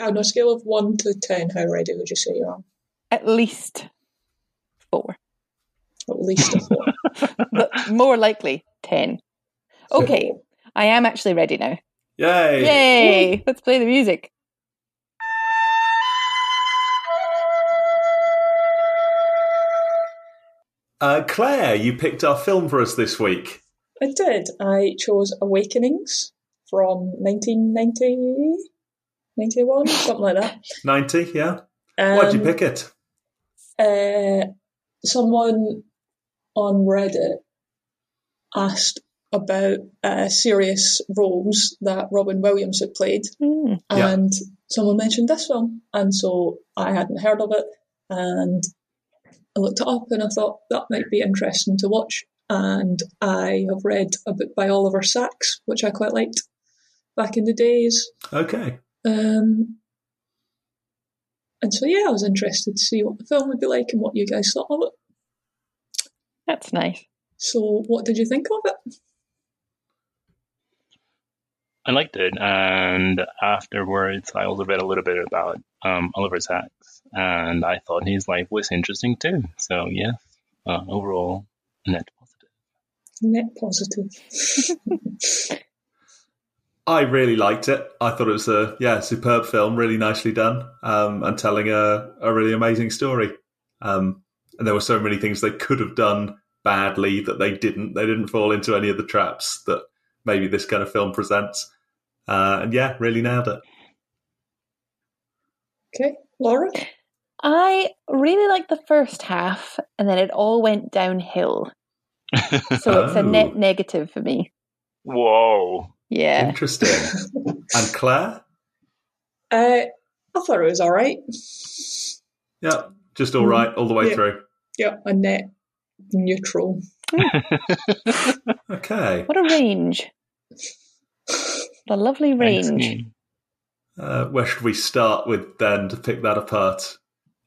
On a scale of 1 to 10, how ready would you say you are? At least four. At least a 4. but more likely 10. Okay, I am actually ready now. Yay! Yay! Let's play the music. Uh, Claire, you picked our film for us this week. I did. I chose Awakenings from 1990, 91, something like that. 90, yeah? Why'd you Um, pick it? uh, someone on Reddit asked about uh, serious roles that Robin Williams had played. Yeah. and someone mentioned this film, and so I hadn't heard of it, and I looked it up, and I thought that might be interesting to watch. And I have read a book by Oliver Sacks, which I quite liked back in the days. Okay. Um, and so, yeah, I was interested to see what the film would be like and what you guys thought of it. That's nice. So, what did you think of it? I liked it, and afterwards, I also read a little bit about um, Oliver Sacks, and I thought his life was interesting too. So, yes, uh, overall, net positive. Net positive. I really liked it. I thought it was a yeah superb film, really nicely done, um, and telling a, a really amazing story. Um, and there were so many things they could have done badly that they didn't. They didn't fall into any of the traps that maybe this kind of film presents. Uh, and yeah, really nailed it. Okay, Laura? I really liked the first half, and then it all went downhill. So it's a Oh. net negative for me. Whoa. Yeah. Interesting. and Claire, Uh, I thought it was alright. yeah, just all right all the way Yeah. through. Yeah, a net neutral. Okay. What a range. What a lovely range. Uh, where should we start with then to pick that apart?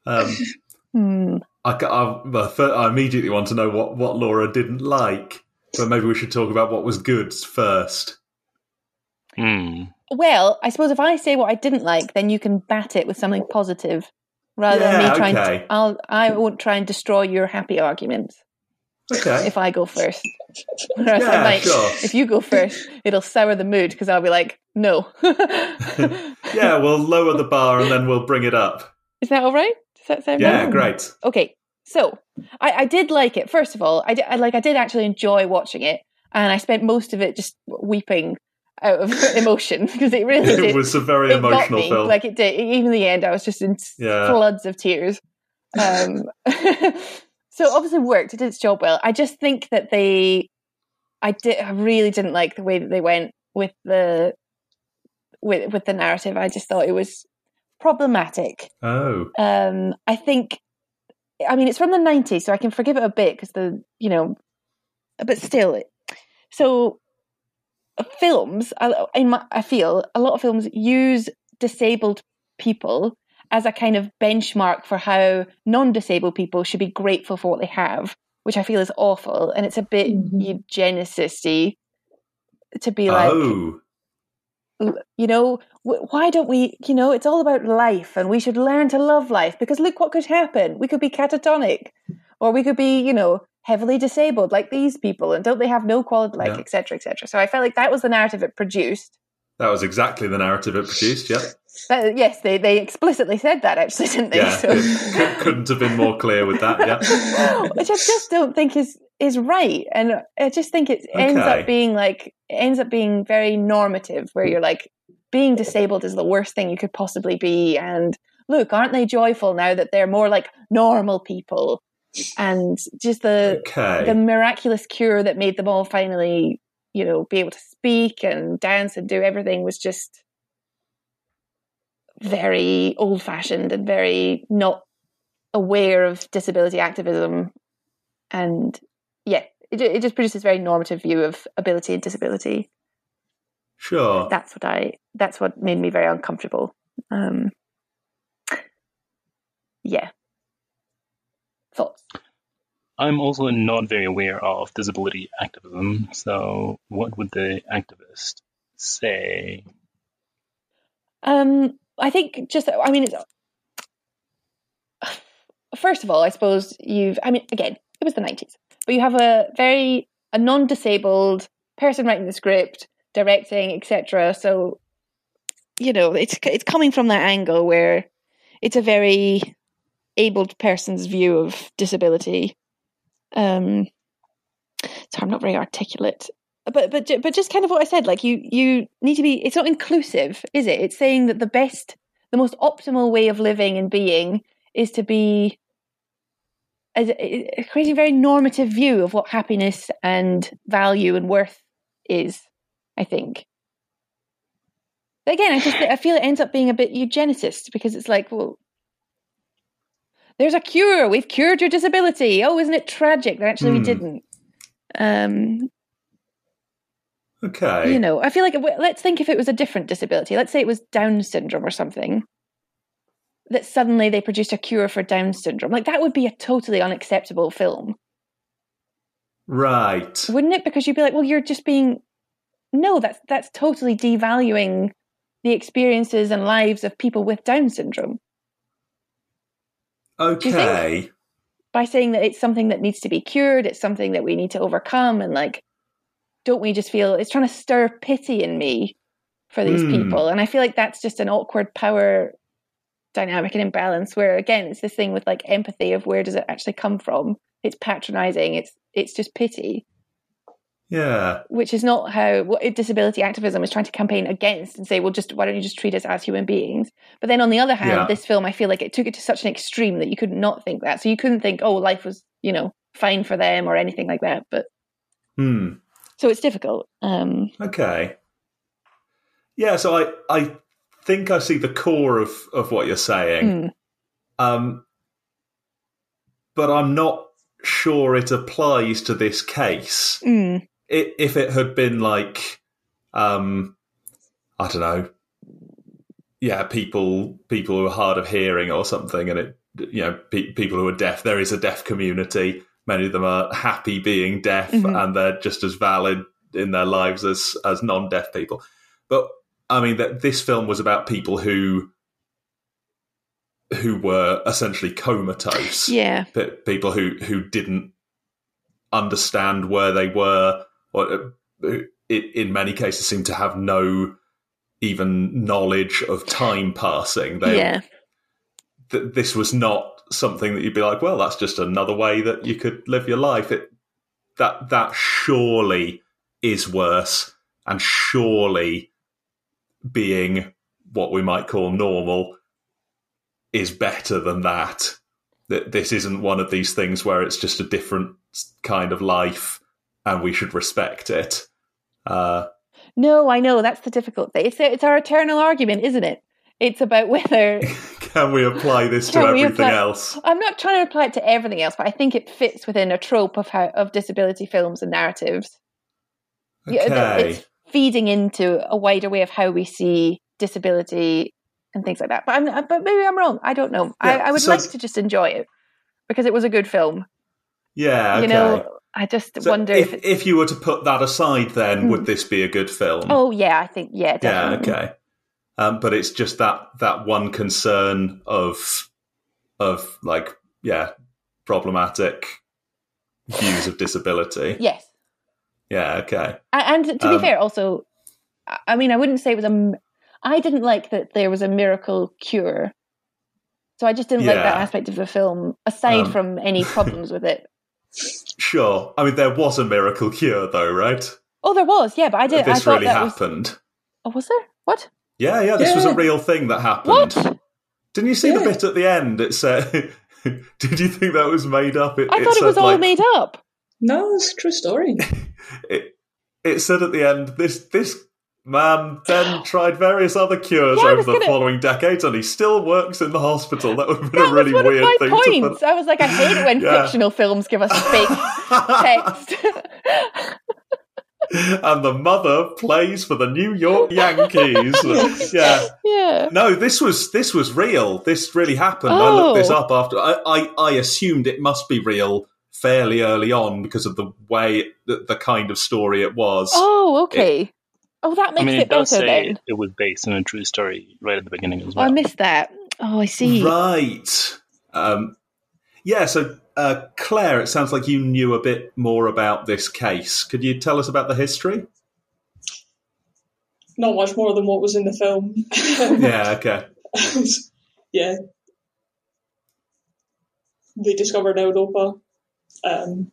Um, Hmm. I, I, I immediately want to know what, what Laura didn't like, but maybe we should talk about what was good first. Hmm. Well, I suppose if I say what I didn't like, then you can bat it with something positive, rather than Yeah, me trying. okay. To, I'll. I won't try and destroy your happy arguments Okay. if I go first. Whereas I Yeah, might, sure. if you go first, it'll sour the mood because I'll be like, no. yeah, we'll lower the bar and then we'll bring it up. Is that all right? Does that sound Yeah, right? great. Okay, so I, I did like it. First of all, I, did, I like I did actually enjoy watching it, and I spent most of it just weeping out of emotion because it really did. It was a very it emotional me. film. Like it did. Even the end, I was just in Yeah. floods of tears. Um, so obviously worked. It did its job well. I just think that they, I did, I really didn't like the way that they went with the, with with the narrative. I just thought it was problematic. oh, Um, I think, I mean, it's from the '90s, so I can forgive it a bit because the, you know, but still, it- so films, I- in my, I feel a lot of films use disabled people as a kind of benchmark for how non-disabled people should be grateful for what they have, which I feel is awful, and it's a bit Mhm. eugenicist-y to be like, oh, you know, why don't we, you know, it's all about life and we should learn to love life because look what could happen. We could be catatonic or we could be, you know, heavily disabled like these people and don't they have no quality, like, Yeah. et cetera, et cetera. So I felt like that was the narrative it produced. that was exactly the narrative it produced. Yep. That, yes, they, they explicitly said that actually, didn't they? Yeah, So- it couldn't have been more clear with that. Yeah. which I just don't think is is right, and I just think it ends up being like it ends up being very normative, where mm. you're like being disabled is the worst thing you could possibly be, and look, aren't they joyful now that they're more like normal people, and just the Okay. the miraculous cure that made them all finally, you know, be able to speak and dance and do everything was just very old fashioned and very not aware of disability activism. And yeah, it, it just produces a very normative view of ability and disability. Sure. That's what I, that's what made me very uncomfortable. Um, yeah. Thoughts? I'm also not very aware of disability activism, so what would the activist say? Um, I think just I mean, it's, first of all, I suppose you've. I mean, again, it was the nineties, but you have a very a non-disabled person writing the script, directing, etc. So, you know, it's it's coming from that angle where it's a very abled person's view of disability. Um, so I'm not very articulate, but but but just kind of what I said. Like you you need to be. It's not inclusive, is it? It's saying that the best, the most optimal way of living and being is to be as creating a very normative view of what happiness and value and worth is. I think. But again, I just I feel it ends up being a bit eugenicist because it's like, well, there's a cure. We've cured your disability. Oh, isn't it tragic that actually mm. we hmm. didn't? Um, okay. You know, I feel like let's think if it was a different disability. Let's say it was Down syndrome or something. That suddenly they produced a cure for Down syndrome. Like that would be a totally unacceptable film. Right. Wouldn't it? Because you'd be like, well, you're just being no, that's that's totally devaluing the experiences and lives of people with Down syndrome. Okay. By saying that it's something that needs to be cured, it's something that we need to overcome, and like, don't we just feel it's trying to stir pity in me for these mm. people? And I feel like that's just an awkward power dynamic and imbalance where again it's this thing with like empathy of where does it actually come from it's patronizing it's it's just pity yeah. Which is not how what disability activism is trying to campaign against and say, well, just why don't you just treat us as human beings? But then on the other hand, yeah. this film, I feel like it took it to such an extreme that you could not think that. So you couldn't think, oh, life was, you know, fine for them or anything like that. But hmm. so it's difficult. Um, okay. Yeah. So I, I think I see the core of, of what you're saying. Hmm. Um, but I'm not sure it applies to this case. Mm it, if it had been like, um, I don't know, yeah, people people who are hard of hearing or something, and it, you know, pe- people who are deaf. There is a deaf community. Many of them are happy being deaf, mm-hmm. and they're just as valid in their lives as as non-deaf people. But I mean, that this film was about people who who were essentially comatose. Yeah, people who who didn't understand where they were or uh, in many cases seem to have no even knowledge of time passing. They, yeah. Th- this was not something that you'd be like, well, that's just another way that you could live your life. It that that surely is worse, and surely being what we might call normal is better than that. That this isn't one of these things where it's just a different kind of life and we should respect it. Uh, no, I know that's the difficult thing. It's it's our eternal argument, isn't it? It's about whether can we apply this to everything apply, else. I'm not trying to apply it to everything else, but I think it fits within a trope of how of disability films and narratives. Okay. It's feeding into a wider way of how we see disability and things like that. But I'm but maybe I'm wrong. I don't know. Yeah, I, I, would so like to just enjoy it because it was a good film. Yeah, okay. you know, I just so wonder if, if, if you were to put that aside, then mm. would this be a good film? Oh yeah, I think yeah, definitely. Yeah, okay. Um, but it's just that that one concern of of like yeah problematic views of disability. Yes. Yeah. Okay. And, and to um, be fair, also, I mean, I wouldn't say it was a. I didn't like that there was a miracle cure. So I just didn't yeah. like that aspect of the film, aside um, from any problems with it. Sure. I mean, there was a miracle cure, though, right? Oh, there was. Yeah, but I did. This I really happened. Was... Oh, was there? What? Yeah, yeah. This yeah. was a real thing that happened. What? Didn't you see yeah. the bit at the end? It said. did you think that was made up? It, I thought it, it was all made up. No, it's a true story. it it said at the end this this Man then tried various other cures yeah, over the gonna... following decades, and he still works in the hospital. That would have been that a really was one weird of my thing. Points. I was like, I hate it when yeah. fictional films give us fake text. and the mother plays for the New York Yankees. yeah, yeah. No, this was this was real. This really happened. Oh. I looked this oh. up after. I, I, I assumed it must be real fairly early on because of the way the, the kind of story it was. Oh, okay. It, Oh, that makes I mean, it, it does better say then. it was based on a true story right at the beginning as Oh, I missed that. Oh, I see. Right. Um, yeah, so uh, Claire, it sounds like you knew a bit more about this case. Could you tell us about the history? Not much more than what was in the film. Yeah, okay. yeah. They discovered L-Dopa. Um,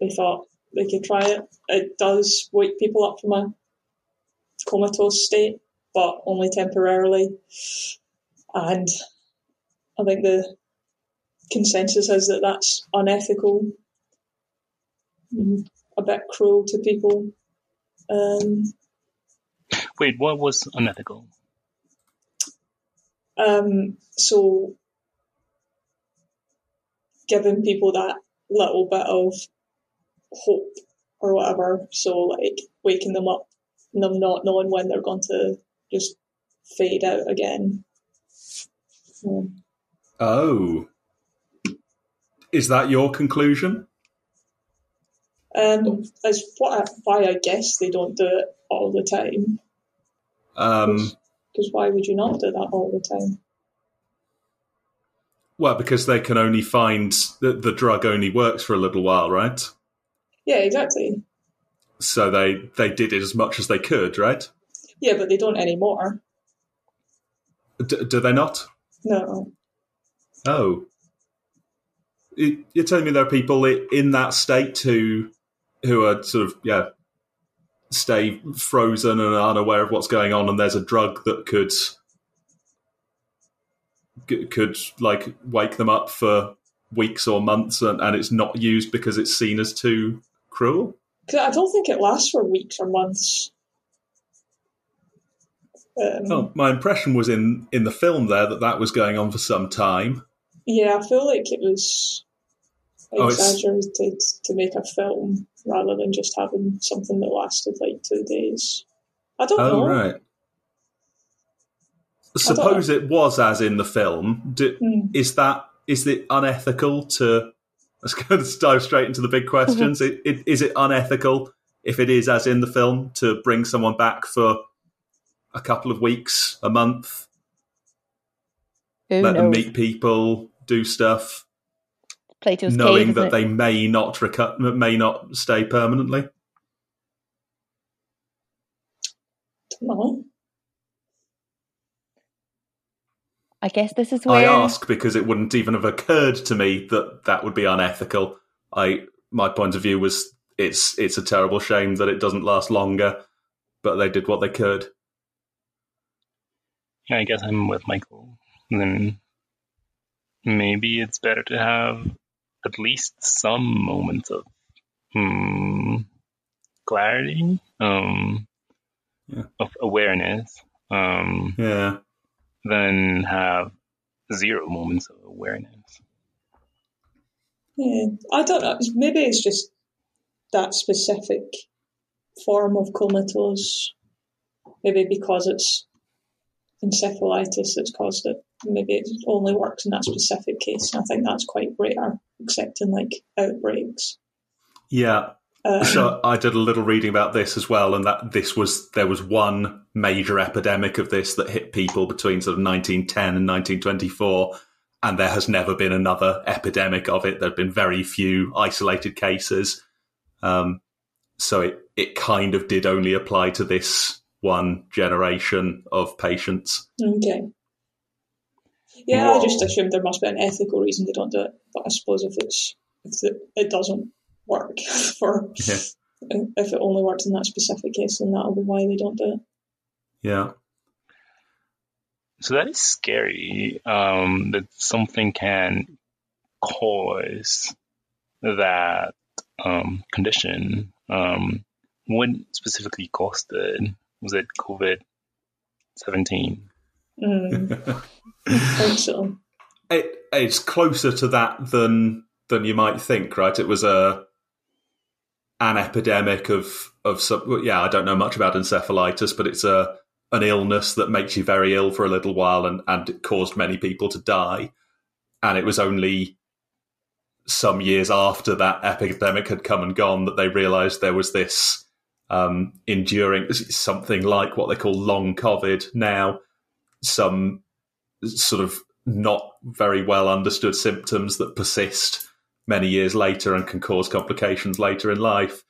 they thought they could try it. It does wake people up from a comatose state, but only temporarily. And I think the consensus is that that's unethical, mm, a bit cruel to people. Um, Wait, what was unethical? Um, so giving people that little bit of hope or whatever. So like waking them up and them not knowing when they're going to just fade out again. Um, Oh. Is that your conclusion? Um, as what I, why I guess they don't do it all the time. Um, Because why would you not do that all the time? well, because they can only find that the drug only works for a little while, right? Yeah, exactly. So they, they did it as much as they could, right? Yeah, but they don't anymore. D- do they not? No. Oh. You're telling me there are people in that state who who are sort of yeah stay frozen and unaware of what's going on, and there's a drug that could could like wake them up for weeks or months, and, and it's not used because it's seen as too cruel. 'Cause I don't think it lasts for weeks or months. Um, Oh, my impression was in in the film there that that was going on for some time. Yeah, I feel like it was Oh, it's- exaggerated to make a film rather than just having something that lasted like two days. I don't Oh know. right. Suppose it was as in the film. Do, Hmm. is that is it unethical to let's go let's dive straight into the big questions. Mm-hmm. It, it, is it unethical if it is as in the film to bring someone back for a couple of weeks a month? Who let them meet people do stuff Plato's knowing cave, that isn't it? they may not recu- may not stay permanently? No. I guess this is why i ask because it wouldn't even have occurred to me that that would be unethical i my point of view was it's it's a terrible shame that it doesn't last longer but they did what they could I guess I'm with Michael. Then maybe it's better to have at least some moments of hmm, clarity, um, Yeah. of awareness, um, yeah than have zero moments of awareness. Yeah, I don't know. Maybe it's just that specific form of comatose. Maybe because it's encephalitis that's caused it. Maybe it only works in that specific case. I think that's quite rare, except in like outbreaks. Yeah. Um, So I did a little reading about this as well, and that this was there was one major epidemic of this that hit people between sort of 1910 and 1924, and there has never been another epidemic of it. There have been very few isolated cases, um, so it it kind of did only apply to this one generation of patients. Okay. Yeah, I just assumed there must be an ethical reason they don't do it. But I suppose if it's if it, it doesn't work for Yeah. if it only works in that specific case, then that'll be why they don't do it. Yeah, So that is scary. Um, that something can cause that um, condition. Um, what specifically caused it? Was it COVID seventeen? Mm, so. it it's closer to that than than you might think, right? It was a an epidemic of of some. Yeah, I don't know much about encephalitis, but it's a an illness that makes you very ill for a little while, and and it caused many people to die. And it was only some years after that epidemic had come and gone that they realised there was this um, enduring something like what they call long COVID now, some sort of not very well understood symptoms that persist many years later and can cause complications later in life.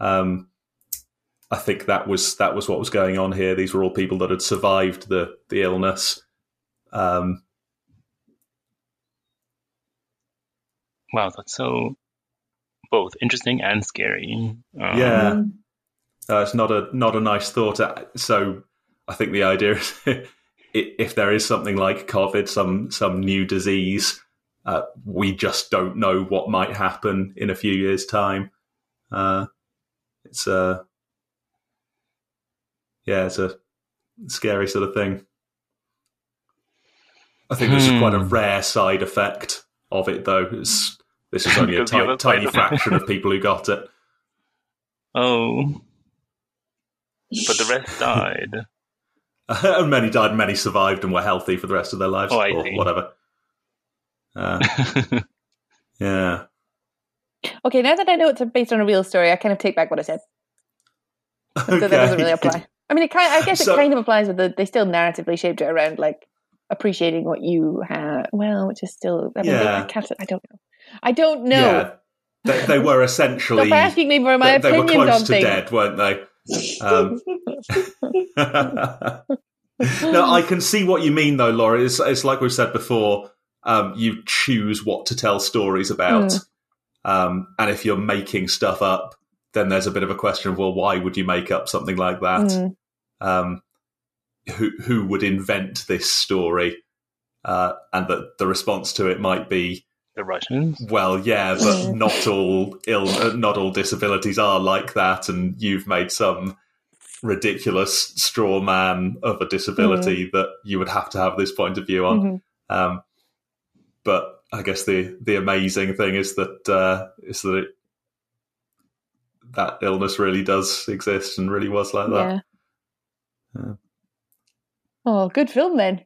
Um, I think that was that was what was going on here. These were all people that had survived the the illness. Um, wow, that's so both interesting and scary. Um, yeah, uh, it's not a not a nice thought. Uh, so I think the idea is if there is something like COVID, some some new disease, uh, we just don't know what might happen in a few years' time. Uh, it's a yeah, it's a scary sort of thing. I think this is quite a hmm. rare side effect of it, though. It's, this is only a tiny, tiny fraction of people who got it. Oh, but the rest died. and many died, many survived and were healthy for the rest of their lives, oh, or whatever. Uh, yeah. Okay, now that I know it's based on a real story, I kind of take back what I said. Okay. So that doesn't really apply. I mean, it kind. Of, I guess so, it kind of applies, but the, they still narratively shaped it around like appreciating what you have. Well, which is still. I mean, yeah. They, I don't know. I don't know. Yeah. They, they were essentially. Stop asking me for my they, opinions they were close on to things. dead, weren't they? Um, no, I can see what you mean, though, Laura. It's, it's like we've said before. Um, you choose what to tell stories about, mm. um, and if you're making stuff up, then there's a bit of a question of well, why would you make up something like that? Mm. Um, who who would invent this story? Uh, and that the response to it might be the Russians. Well, yeah, but not all ill, uh, not all disabilities are like that, and you've made some ridiculous straw man of a disability mm. that you would have to have this point of view on. Mm-hmm. Um, but I guess the the amazing thing is that uh, is that it, that illness really does exist and really was like that. Yeah. yeah. Oh, good film then.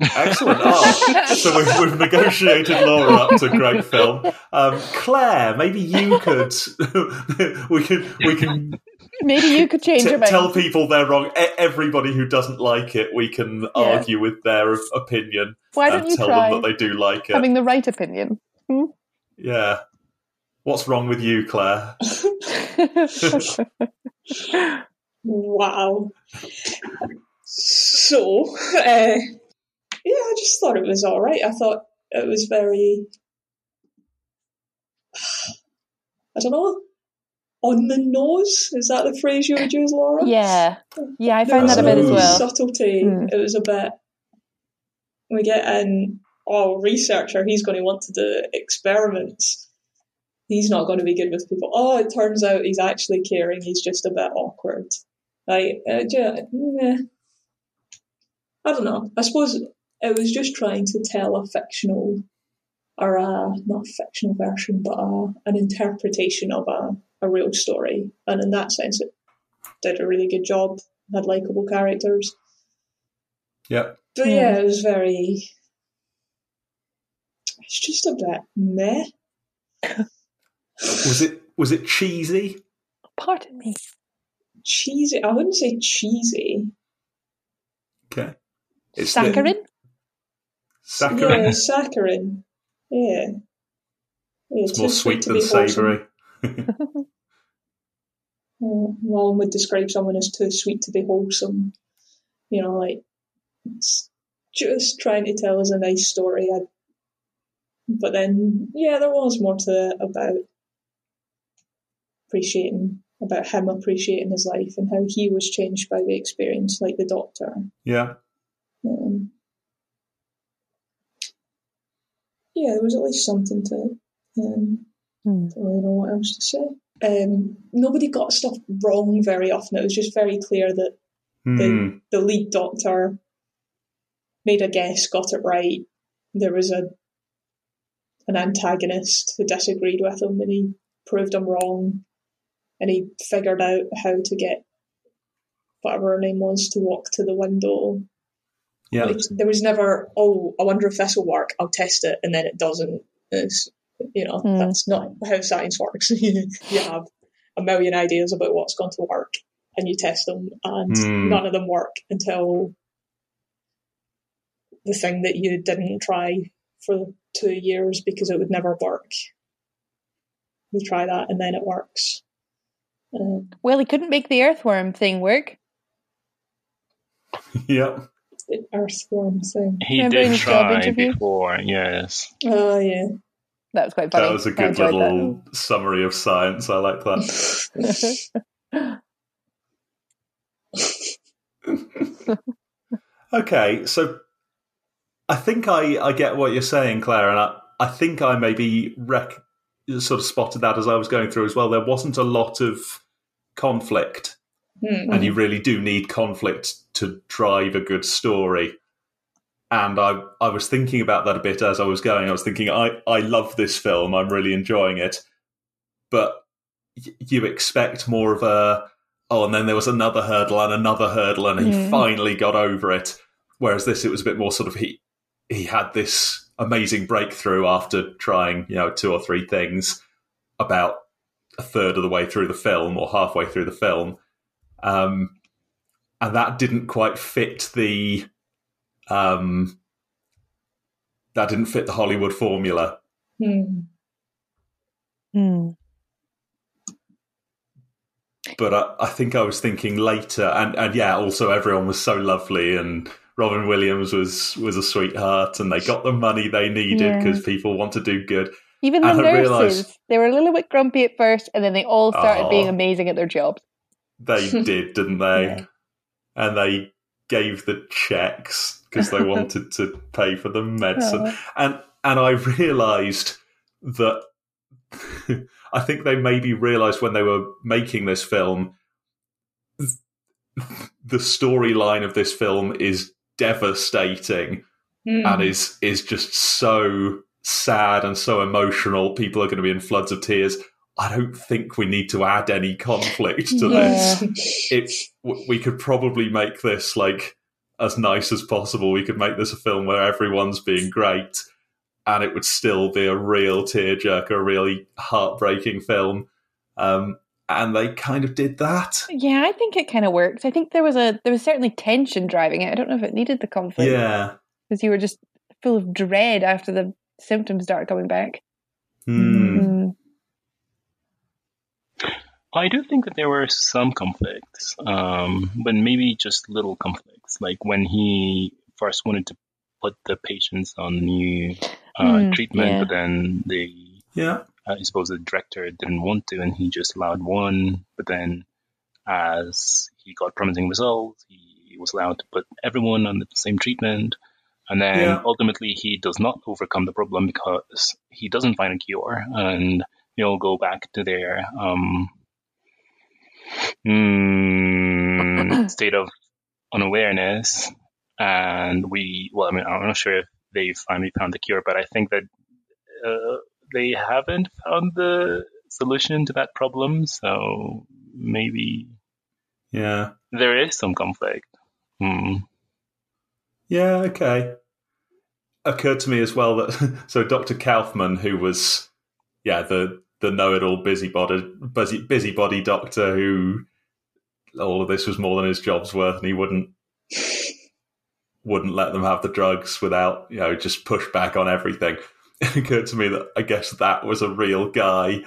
Excellent. Oh, so we've, we've, negotiated Laura up to great film. Um, Claire, maybe you could. we can. We can. Maybe you could change t- your mind. Tell people they're wrong. everybody who doesn't like it, we can yeah. argue with their opinion. Why don't you tell try them that they do like it? Having the right opinion. Hmm? Yeah. What's wrong with you, Claire? wow. So, uh, yeah, I just thought it was all right. I thought it was very, I don't know, on the nose. Is that the phrase you would use, Laura? Yeah, yeah, I found that a bit as well. Subtlety. Mm. It was a bit. We get in. Oh, researcher, he's going to want to do experiments. He's not going to be good with people. Oh, it turns out he's actually caring. He's just a bit awkward. Like, uh, yeah, I don't know. I suppose it was just trying to tell a fictional, or a, not fictional version, but a, an interpretation of a, a real story. And in that sense, it did a really good job, had likable characters. Yeah. But yeah, it was very. It's just a bit meh. was it was it cheesy? Pardon me. Cheesy. I wouldn't say cheesy. Okay. It's Saccharine. Saccharine. Yeah, saccharine. Yeah. yeah it's more sweet, sweet than savoury. Well, one would describe someone as too sweet to be wholesome. You know, like it's just trying to tell us a nice story. I, but then, yeah, there was more to it about appreciating, about him appreciating his life and how he was changed by the experience, like the doctor. Yeah. Um, yeah, there was at least something to it. Um, mm. Don't really know what else to say. Um, nobody got stuff wrong very often. It was just very clear that mm. the hmm. the lead doctor made a guess, got it right. There was a an antagonist who disagreed with him, and he proved him wrong. And he figured out how to get whatever her name was to walk to the window yeah. Like, there was never, oh, I wonder if this will work. I'll test it, and then it doesn't. It's, you know, mm. that's not how science works. you have a million ideas about what's going to work, and you test them, and Hmm. none of them work until the thing that you didn't try for two years because it would never work. You try that, and then it works. Um, Well, he couldn't make the earthworm thing work. Yep. the earthworm thing. He Remember did try before, yes. Oh yeah. That was quite funny. That was a I good enjoyed little summary of science. I like that. that. Okay, so I think I, I get what you're saying, Claire, and I, I think I maybe rec- sort of spotted that as I was going through as well. There wasn't a lot of conflict, Hmm. and you really do need conflict to drive a good story. And I, I was thinking about that a bit as I was going. I was thinking, I, I love this film. I'm really enjoying it. But y- you expect more of a, oh, and then there was another hurdle and another hurdle, and he Mm. finally got over it. Whereas this, it was a bit more sort of he he had this amazing breakthrough after trying, you know, two or three things about a third of the way through the film or halfway through the film. Um, and that didn't quite fit the um, that didn't fit the Hollywood formula. Hmm. Hmm. But I, I think I was thinking later, and, and yeah, also everyone was so lovely, and Robin Williams was was a sweetheart, and they got the money they needed Yeah. because people want to do good. Even the I nurses, realised- they were a little bit grumpy at first, and then they all started Oh. being amazing at their jobs. They did, didn't they? Yeah. And they gave the checks because they wanted to pay for the medicine. Oh. and and I realised that I think they maybe realised when they were making this film, the storyline of this film is devastating Hmm. and is is just so sad and so emotional. People are going to be in floods of tears. I don't think we need to add any conflict to Yeah. this. It we could probably make this like as nice as possible. We could make this a film where everyone's being great, and it would still be a real tearjerker, a really heartbreaking film. Um, and they kind of did that. Yeah, I think it kind of worked. I think there was a there was certainly tension driving it. I don't know if it needed the conflict Yeah. because you were just full of dread after the symptoms started coming back. Hmm. Mm. I do think that there were some conflicts, um, but maybe just little conflicts. Like when he first wanted to put the patients on new uh, Mm, treatment, yeah. but then they Yeah. I suppose the director didn't want to, and he just allowed one. But then, as he got promising results, he was allowed to put everyone on the same treatment. And then Yeah. ultimately, he does not overcome the problem because he doesn't find a cure, and they all go back to their um, mm, state of unawareness. And we, well, I mean, I'm not sure if they finally found the cure, but I think that uh, they haven't found the solution to that problem. So maybe Yeah. there is some conflict. Hmm. Yeah, okay. Occurred to me as well that so Dr. Kaufman, who was yeah, the the know-it-all busybody busy, busybody doctor who all of this was more than his job's worth and he wouldn't wouldn't let them have the drugs without, you know, just push back on everything. It occurred to me that I guess that was a real guy.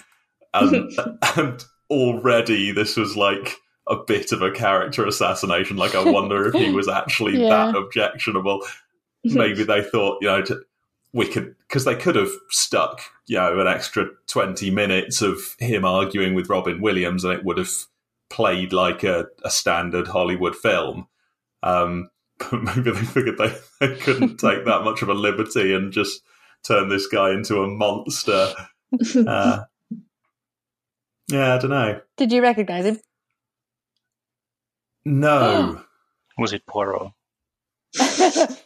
And and already this was like a bit of a character assassination. Like I wonder if he was actually Yeah. that objectionable. Maybe they thought, you know, to, we could because they could have stuck, you know, an extra twenty minutes of him arguing with Robin Williams, and it would have played like a, a standard Hollywood film. Um, but maybe they figured they, they couldn't take that much of a liberty and just turn this guy into a monster. Uh, yeah, I don't know. Did you recognize him? No. Was it Poirot? that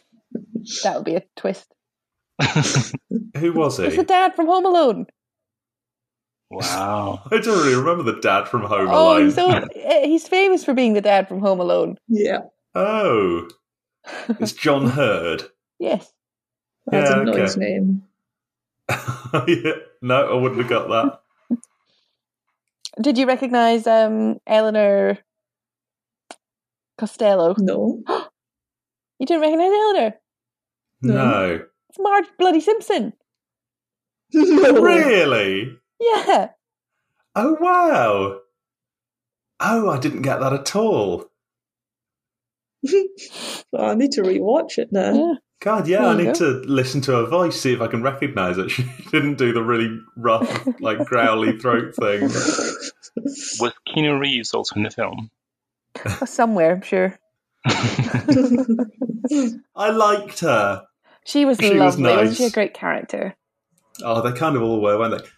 would be a twist. Who was it? It's the dad from Home Alone. wow. I don't really remember the dad from Home Oh, Alone. he's so eh, he's famous for being the dad from Home Alone. yeah. Oh, it's John Heard. Yes. I Yeah, didn't know okay. his name. yeah, no, I wouldn't have got that. Did you recognise um, Eleanor Costello? No. You didn't recognise Eleanor? No. It's Marge Bloody Simpson. no. Really? Yeah. Oh, wow. Oh, I didn't get that at all. Oh, I need to rewatch it now. Yeah. God, yeah, There I you need to listen to her voice, see if I can recognise it. She didn't do the really rough, like growly throat thing. Was Keanu Reeves also in the film? Oh, Somewhere, I'm sure. I liked her. She was She was lovely. Wasn't she a great character? Oh, they kind of all were, weren't they?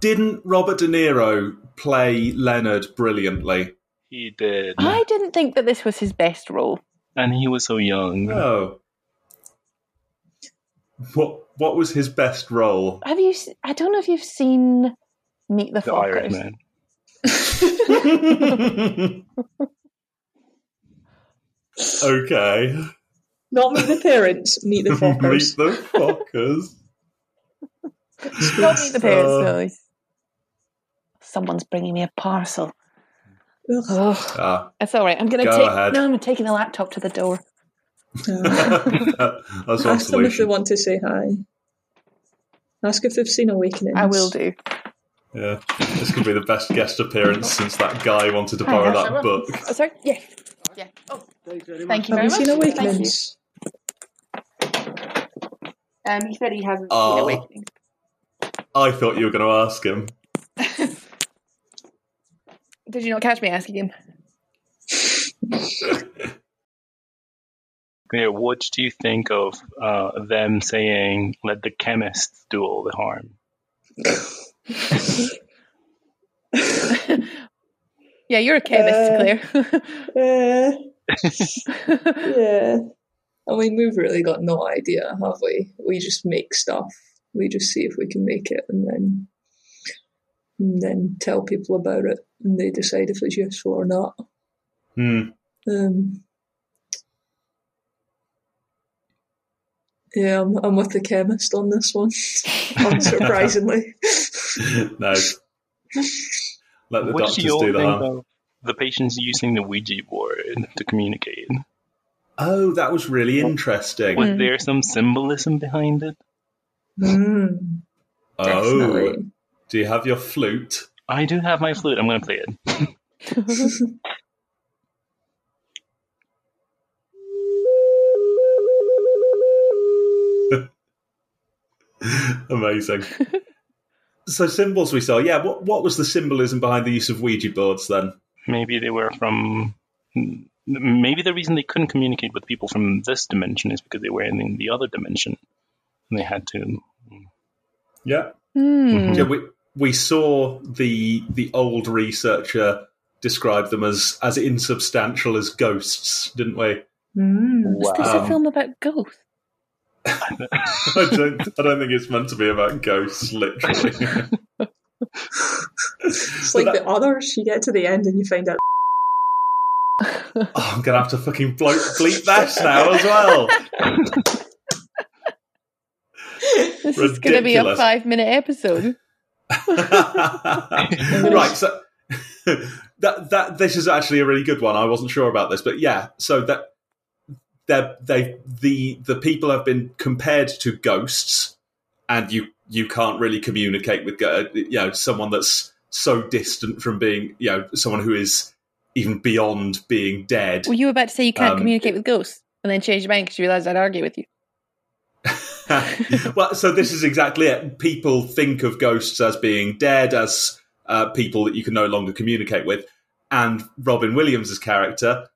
Didn't Robert De Niro play Leonard brilliantly? he did, I didn't think that this was his best role. and he was so young. No. What What was his best role? Have you? I don't know if you've seen Meet the, The Fockers. Irishman. okay. Not meet the parents, meet the Meet fuckers. the Fockers. Not Meet the Parents. Uh, no. Someone's bringing me a parcel. Ugh. Ah, that's all right. I'm gonna Go take. ahead. No, I'm taking the laptop to the door. Uh, that's one ask them if they solution. want to say hi. Ask if they've seen Awakenings. I will do. Yeah, this could be the best guest appearance since that guy wanted to borrow that book. Oh, sorry. Yeah. Yeah. Oh, thank you Have very you much. seen Thank you. Awakenings? Um, he said he hasn't Oh. seen Awakening. I thought you were going to ask him. Did you not catch me asking him? Claire, what do you think of uh, them saying, let the chemists do all the harm? yeah, you're a chemist, Uh, Claire. Uh, yeah. I mean, we've really got no idea, have we? We just make stuff. We just see if we can make it, and then and then tell people about it, and they decide if it's useful or not. Hmm. Um, yeah, I'm, I'm with the chemist on this one, unsurprisingly. no. Let the what doctors do you all do the think harm. of the patients using the Ouija board to communicate? Oh, that was really interesting. Was Mm. there some symbolism behind it? Mm, oh, definitely. do you have your flute? I do have my flute. I'm going to play it. Amazing. so symbols we saw. Yeah, what what was the symbolism behind the use of Ouija boards then? Maybe they were from. Maybe the reason they couldn't communicate with people from this dimension is because they were in the other dimension. And they had to. Yeah. Hmm. Yeah, we we saw the the old researcher describe them as as insubstantial as ghosts, didn't we? Mm. Is this a film about ghosts? I don't I don't think it's meant to be about ghosts, literally. It's like the others. You get to the end and you find out. Oh, I'm gonna have to fucking blow, bleep that now as well. This is going to be a five minute episode. right, so that that this is actually a really good one. I wasn't sure about this, but yeah, so that they they the the people have been compared to ghosts, and you you can't really communicate with you know someone that's so distant from being you know someone who is even beyond being dead. Were you were about to say you can't Um, communicate with ghosts and then change your mind because you realised I'd argue with you? well, so this is exactly it. People think of ghosts as being dead, as uh, people that you can no longer communicate with. And Robin Williams' character,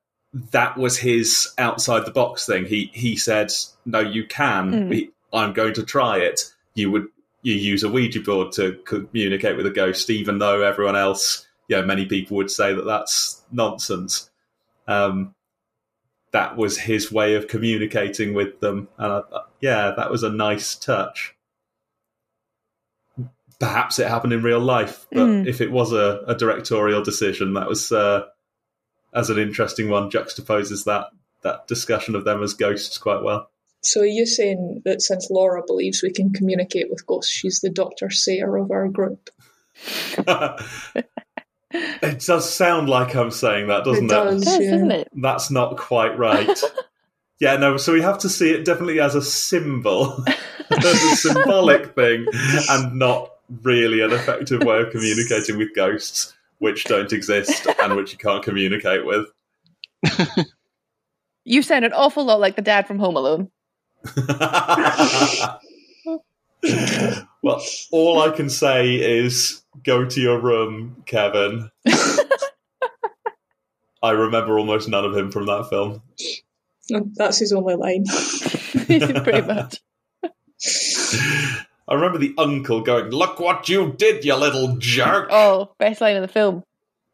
that was his outside the box thing. He he said, "No, you can. Mm. I'm going to try it. You would you use a Ouija board to communicate with a ghost, even though everyone else, you know, many people would say that that's nonsense." Um, that was his way of communicating with them. And I, yeah, that was a nice touch. Perhaps it happened in real life, but Mm. if it was a, a directorial decision, that was uh, as an interesting one. Juxtaposes that that discussion of them as ghosts quite well. So are you saying that since Laura believes we can communicate with ghosts, she's the Doctor Sayer of our group? It does sound like I'm saying that, doesn't It does. It does, Yeah. doesn't it? That's not quite right. yeah, no, so we have to see it definitely as a symbol, as a symbolic thing, and not really an effective way of communicating with ghosts, which don't exist and which you can't communicate with. You sound an awful lot like the dad from Home Alone. well, all I can say is go to your room, Kevin. I remember almost none of him from that film. That's his only line. Pretty much. I remember the uncle going, Look what you did, you little jerk. Oh, best line of the film.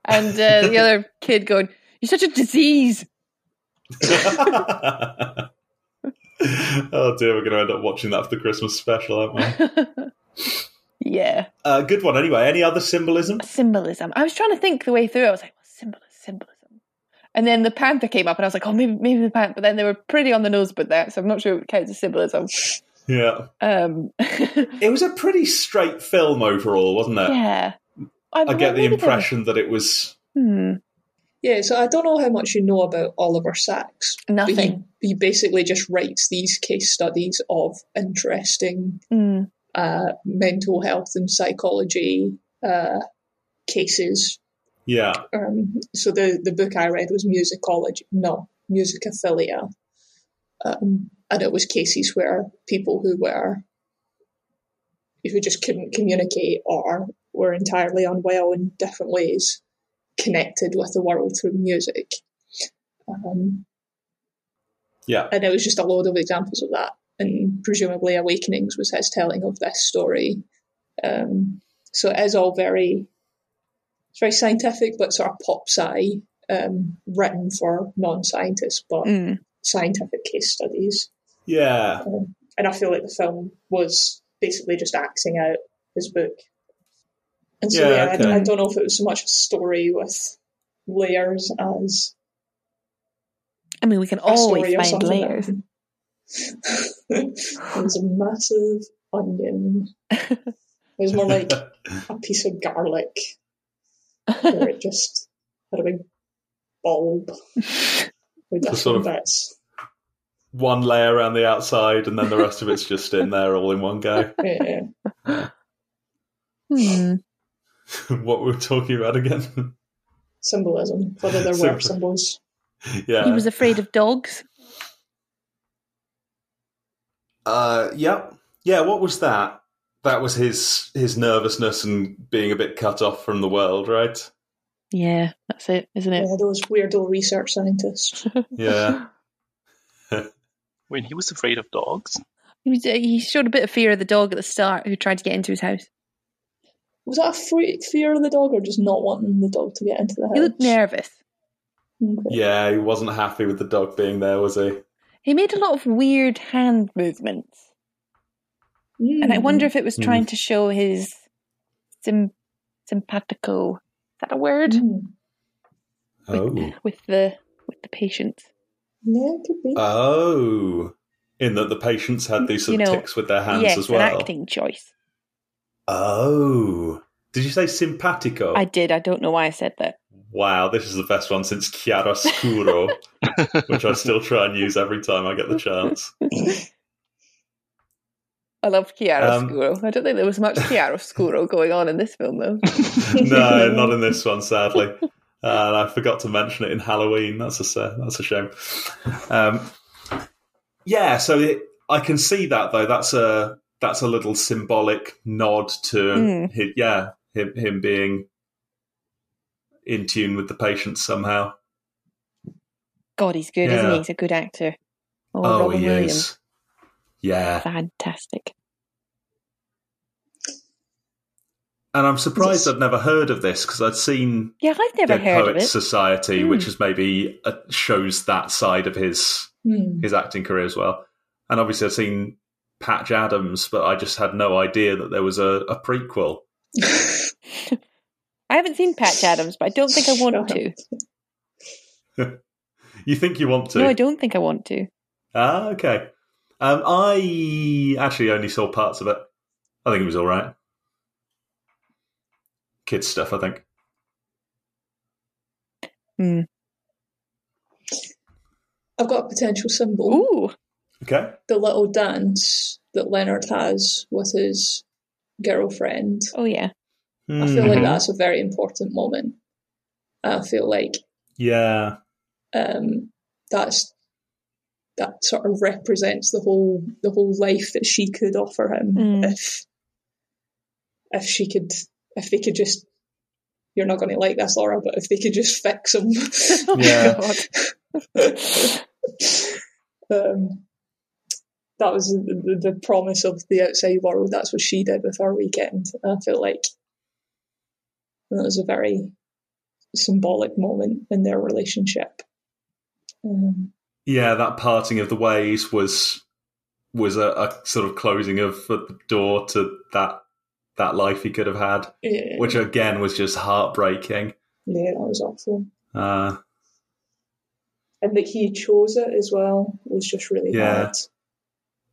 And uh, the other kid going, You're such a disease. oh dear, we're going to end up watching that for the Christmas special, aren't we? yeah. Uh, good one. Anyway, any other symbolism? Symbolism. I was trying to think the way through. I was like, well, symbolism, symbolism. And then the panther came up, and I was like, oh, maybe, maybe the panther. But then they were pretty on the nose with that, so I'm not sure it counts as symbolism. Yeah. Um, It was a pretty straight film overall, wasn't it? yeah. I get the maybe there impression that it was. Hmm, Yeah, so I don't know how much you know about Oliver Sacks. nothing. He, he basically just writes these case studies of interesting Hmm, uh, mental health and psychology uh, cases. Yeah. Um, so the, the book I read was Musicology, no, Musicophilia. Um, and it was cases where people who were who just couldn't communicate or were entirely unwell in different ways connected with the world through music. Um, Yeah. and it was just a load of examples of that. And presumably, Awakenings was his telling of this story. Um, so it is all very, it's very scientific, but sort of pop sci, um, written for non-scientists, but hmm. scientific case studies. Yeah. Um, and I feel like the film was basically just acting out his book. And so, Yeah, yeah, I- okay. I, don't know if it was so much a story with layers as I mean, we can always find layers. it was a massive onion. It was more like a piece of garlic, where it just had a big bulb with So sort different of- bits. One layer around the outside, and then the rest of it's just in there all in one go. Yeah. Hmm. what were we talking about again? Symbolism, whether there were Symbol- symbols. yeah. He was afraid of dogs. Uh, yeah, yeah. What was that? That was his his nervousness and being a bit cut off from the world, right? Yeah, that's it, isn't it? Yeah, those weirdo research scientists. Yeah, Wait, he was afraid of dogs? He, was, uh, he showed a bit of fear of the dog at the start who tried to get into his house. Was that a free, fear of the dog or just not wanting the dog to get into the house? He looked nervous. Okay. yeah. He wasn't happy with the dog being there, was he? He made a lot of weird hand movements. And I Mm. wonder if it was Mm. trying to show his sim- simpatico. Is that a word? Mm. Oh, With the with the patient. Yeah, it could be. oh. In that the patients had these sort You of ticks with their hands yes, as well. an acting choice. Oh, did you say simpatico? I did. I don't know why I said that. Wow, this is the best one since chiaroscuro, which I still try and use every time I get the chance. I loved Um, chiaroscuro. I don't think there was much chiaroscuro going on in this film, though. no, not in this one, sadly. And I forgot to mention it in Halloween. That's a that's a shame. Um, yeah, so it, I can see that though. That's a that's a little symbolic nod to Mm. hi- yeah him him being in tune with the patient somehow. God, he's good, isn't he? He's a good actor. Oh, Oh, Robin he Williams. is. Yeah, Fantastic. And I'm surprised I'd never heard of this because I'd seen Yeah, I've never Dead heard of Poets it. Society, Hmm. which is maybe uh, shows that side of his Hmm. his acting career as well. And obviously, I've seen Patch Adams, but I just had no idea that there was a, a prequel. I haven't seen Patch Adams, but I don't think I want to. You think you want to? No, I don't think I want to. Ah, okay. Um, I actually only saw parts of it. I think it was all right. Kids stuff, I think. Hmm. I've got a potential symbol. Ooh. Okay. The little dance that Leonard has with his girlfriend. Oh yeah. I feel like Mhm. that's a very important moment. I feel like Yeah. um, that's that sort of represents the whole the whole life that she could offer him Mm. if if she could if they could just you're not going to like this Laura but if they could just fix him Oh, Yeah. Um, that was the, the, the promise of the outside world. That's what she did with her weekend. And I feel like that was a very symbolic moment in their relationship. Um, Yeah, that parting of the ways was was a, a sort of closing of the door to that that life he could have had, yeah, which again was just heartbreaking. yeah that was awful Uh, and that he chose it as well was just really Yeah. hard.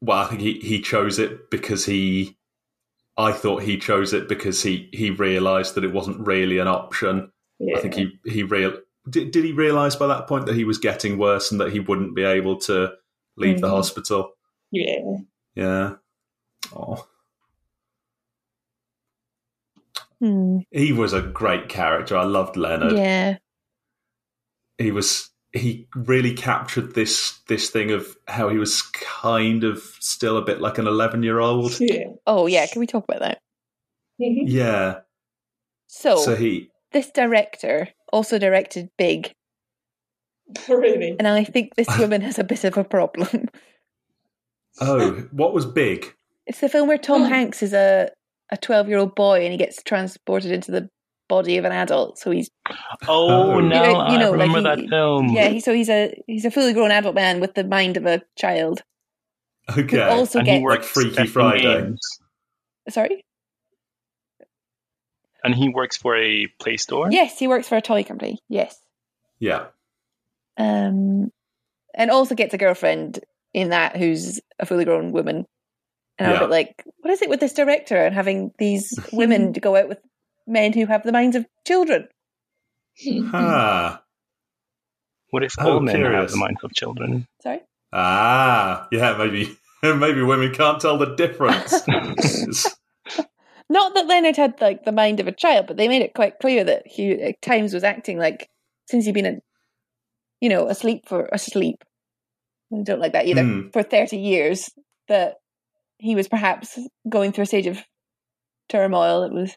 well, I think he, he chose it because he. I thought he chose it because he, he realised that it wasn't really an option. Yeah. I think he he real did, did he realise by that point that he was getting worse and that he wouldn't be able to leave the Mhm. hospital. yeah. Yeah. Oh, Hmm. he was a great character. I loved Leonard. Yeah. He was he really captured this this thing of how he was kind of still a bit like an eleven year old. Yeah. Oh yeah. Can we talk about that? Mhm. Yeah. So, So he this director also directed Big, really. and I think this woman has a bit of a problem. oh, what was big? It's the film where Tom Oh. Hanks is a a twelve year old boy and he gets transported into the body of an adult. So he's Oh, Oh. no, You know- you know, I like remember he- that film. yeah. He, so he's a he's a fully grown adult man with the mind of a child. Who Okay. also and gets he works Freaky Friday. Games. sorry. And he works for a Play Store. Yes, he works for a toy company. Yes. Yeah. um, and also gets a girlfriend in that who's a fully grown woman. And I'm a bit like, what is it with this director and having these women to go out with men who have the minds of children? Ah. What if Oh, all men have the minds of children? Sorry. Ah. Yeah. Maybe. Maybe women can't tell the difference. Not that Leonard had like the mind of a child, but they made it quite clear that he at times was acting like since he'd been, a, you know, asleep for asleep. I don't like that either. Hmm. For thirty years, that he was perhaps going through a stage of turmoil. It was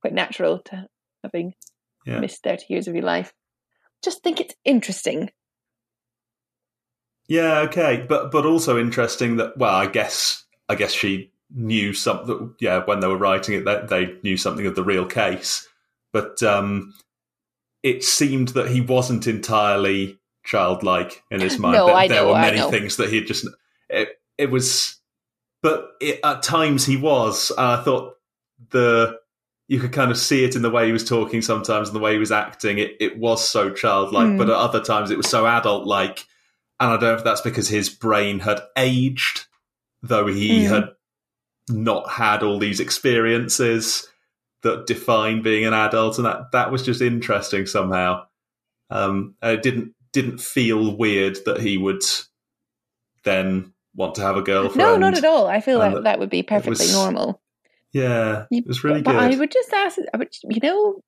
quite natural to having Yeah. missed thirty years of your life. Just think it's interesting. Yeah, okay, but but also interesting that well, I guess I guess she knew something. Yeah, when they were writing it, that they knew something of the real case, but um, it seemed that he wasn't entirely childlike in his mind. No, that I there know, were many things that he had just. It, it was, but it, at times he was. And I thought the you could kind of see it in the way he was talking sometimes and the way he was acting. It it was so childlike, Hmm. but at other times it was so adult like. And I don't know if that's because his brain had aged, though he Hmm. had not had all these experiences that define being an adult, and that that was just interesting somehow. Um, it didn't didn't feel weird that he would then want to have a girlfriend. No, not at all. I feel And that that would be perfectly was- normal. Yeah, it was really but good. I would just ask, I would, you know,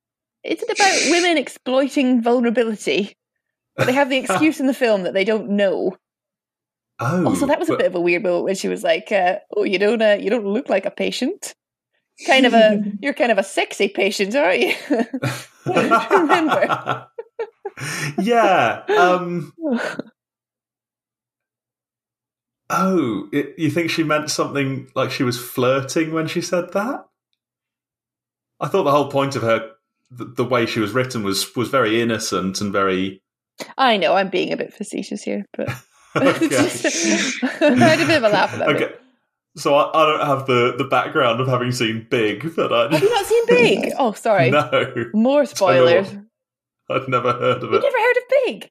is it about women exploiting vulnerability? But they have the excuse in the film that they don't know. oh, Also, that was a bit of a weird moment when she was like, uh, "Oh, you don't, uh, you don't look like a patient. Kind of a, you're kind of a sexy patient, aren't you?" Remember? yeah. Um, oh, it, you think she meant something like she was flirting when she said that? I thought the whole point of her, the, the way she was written, was was very innocent and very. I know I'm being a bit facetious here, but Just- I had a bit of a laugh at that. okay. So I, I don't have the, the background of having seen Big, but I Have you not seen Big? Oh, sorry. no, More spoilers. I'd never heard of it. You never heard of Big?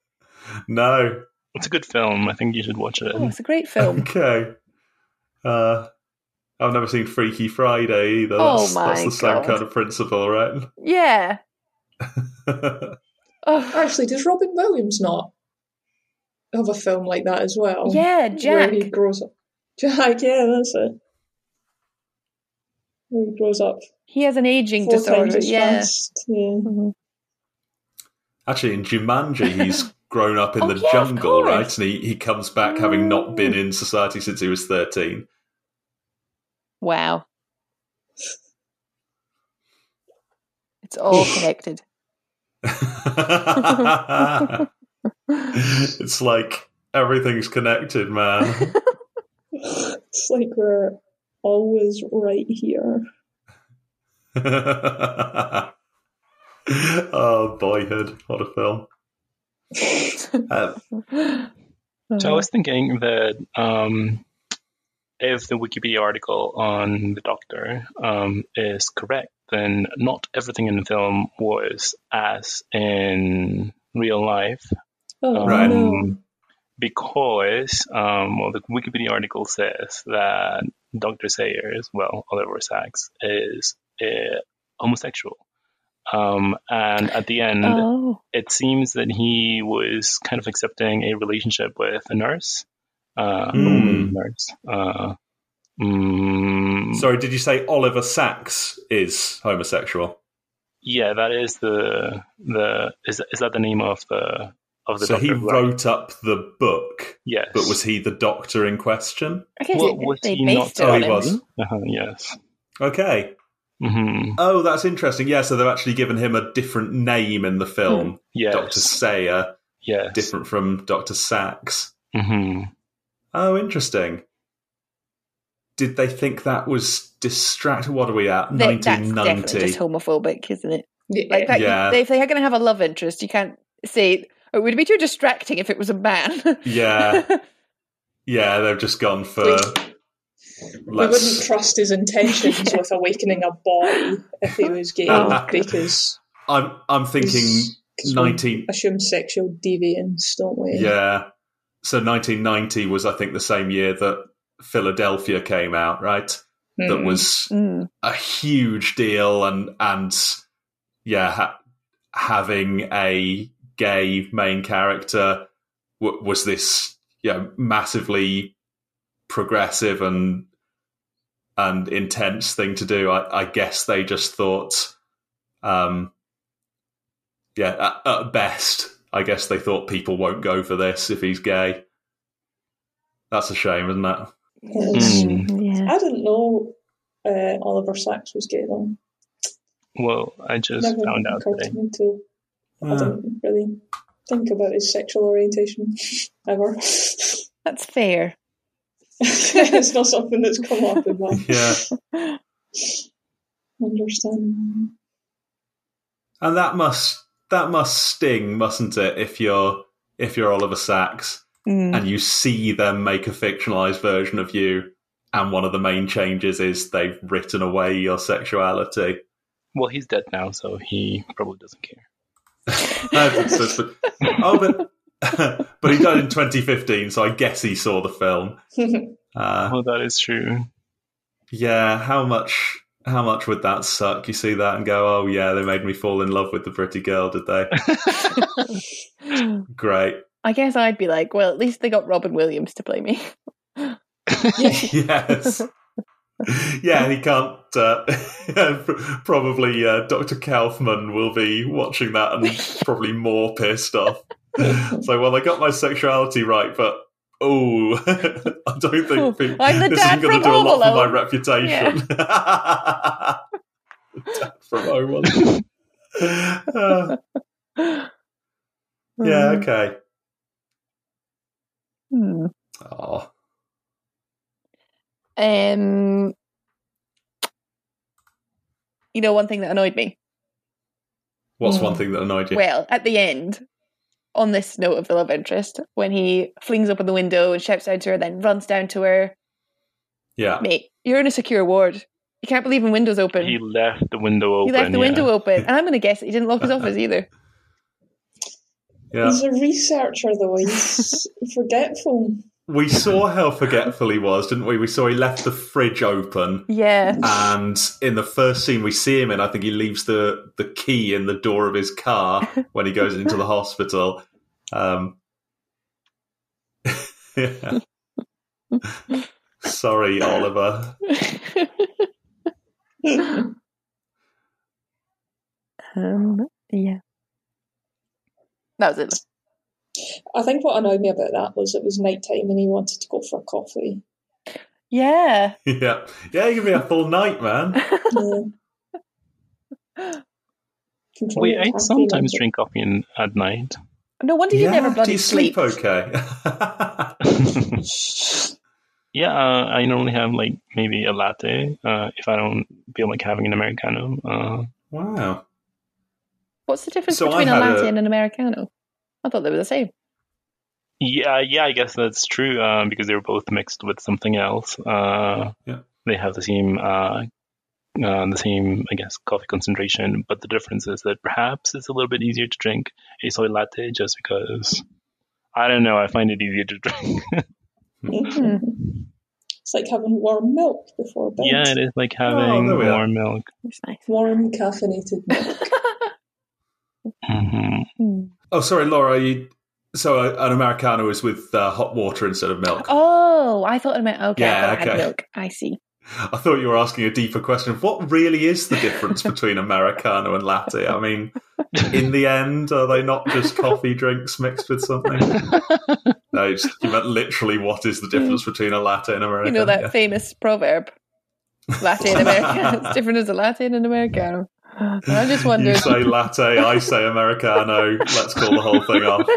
No. It's a good film. I think you should watch it. Oh, it's a great film. Okay. Uh, I've never seen Freaky Friday either. Oh That's, my that's the same God. kind of principle, right? Yeah. Oh, Actually, does Robin Williams not have a film like that as well? yeah, Where Jack. he grows up. Jack, yeah, that's it. Where he grows up He has an aging disorder. as Yeah. fast. Yeah. Mhm. Actually, in Jumanji, he's grown up in Oh, the yeah, jungle, right? And he, he comes back having not been Oh. in society since he was 13. Wow. It's all connected. it's like everything's connected, man. It's like we're always right here. oh, boyhood. What a film. Um, So I was thinking that um, if the Wikipedia article on the Doctor um, is correct, then not everything in the film was as in real life. Oh, Right. no. because um, well, the Wikipedia article says that Dr. Sayers, well, Oliver Sacks, is uh, homosexual. Um, and at the end, Oh. it seems that he was kind of accepting a relationship with a nurse, uh, a Hmm. nurse. Uh, mm, sorry, did you say Oliver Sacks is homosexual? yeah, that is the the is is that the name of the of the So doctor? he who- wrote up the book, yes, but was he the doctor in question? I guess Well, was they he based not- it Oh, he was. Uh-huh, yes. Okay. Hmm Oh, that's interesting. Yeah, so they've actually given him a different name in the film. Yes. Dr. Sayer, Yes. different from Dr. Sacks. hmm Oh, interesting. Did they think that was distract? What are we at? That- 1990. definitely just homophobic, isn't it? Yeah. Like that, you- Yeah. they, if they're going to have a love interest, you can't say it would be too distracting if it was a man. Yeah. Yeah, they've just gone for. We wouldn't trust his intentions with awakening a boy if he was gay Oh. because I'm I'm thinking 19. assume sexual deviance, don't we? Yeah. So 1990 was, I think, the same year that Philadelphia came out, right? That Hmm. was Mm. a huge deal, and and yeah, ha- having a gay main character w- was this yeah massively progressive and and intense thing to do. I, I guess they just thought, um, yeah, at, at best, I guess they thought people won't go for this if he's gay. That's a shame, isn't it? Yes. Mm. Yeah. I didn't know uh, Oliver Sacks was gay though. Well, I just Never found out occurred today. to me to. I Yeah. didn't really think about his sexual orientation ever. That's fair. it's not something that's come up in my Yeah. understanding. And that must that must sting, mustn't it? If you're if you're Oliver Sacks Mm. and you see them make a fictionalized version of you, and one of the main changes is they've written away your sexuality. Well, he's dead now, so he probably doesn't care. oh, but but he died in 2015, so I guess he saw the film. Uh, Oh, that is true. yeah, how much how much would that suck? You see that and go, oh yeah, they made me fall in love with the pretty girl, did they? Great. I guess I'd be like, well, at least they got Robin Williams to play me. yes. Yeah, he can't. Uh, probably uh, Dr. Kaufman will be watching that and probably more pissed off. So, well, I got my sexuality right, but oh, I don't think pe- I'm the this isn't going to do a lot for my reputation. The dad from Alone. Uh, yeah, okay. Hmm. Oh, Um, you know, one thing that annoyed me. what's Hmm. one thing that annoyed you? Well, at the end, on this note of the love interest, when he flings open the window and shouts out to her, then runs down to her, yeah. mate, you're in a secure ward. You can't believe in windows open. He left the window open. He left the yeah. window open, and I'm going to guess that he didn't lock his uh-huh. office either. Yeah. He's a researcher though, he's forgetful. We saw how forgetful he was, didn't we? We saw he left the fridge open. Yeah. And in the first scene we see him in, I think he leaves the, the key in the door of his car when he goes into the hospital. Um, yeah. Sorry, Oliver. um, yeah. That was it. I think what annoyed me about that was it was night time and he wanted to go for a coffee. Yeah. Yeah. Yeah, you can be a full night, man. Yeah. Wait, Controlling I sometimes and- drink coffee in, at night. No wonder you yeah, never do bloody you sleep, sleep. okay? yeah, uh, I normally have like maybe a latte uh, if I don't feel like having an americano. Uh, wow. What's the difference So between a had latte a- and an americano? I thought they were the same. yeah, yeah, I guess that's true uh, because they were both mixed with something else. Uh, Yeah. They have the same, uh, uh, the same, I guess, coffee concentration, but the difference is that perhaps it's a little bit easier to drink a soy latte just because. I don't know. I find it easier to drink. Hmm. It's like having warm milk before bed. yeah, it is like having there we are. warm milk. Nice. Warm caffeinated milk. hmm Hmm. Oh, sorry, Laura. You, so uh, an Americano is with uh, hot water instead of milk. Oh, I thought it meant okay. Yeah, thought it had okay. milk. I see. I thought you were asking a deeper question. What really is the difference between Americano and latte? I mean, in the end, are they not just coffee drinks mixed with something? No, it's, you meant literally what is the difference between a latte and Americano? You know that Yeah. famous proverb, latte and americano. it's different as a latte and an americano. And I just wonder You say latte, I say Americano. Let's call the whole thing off.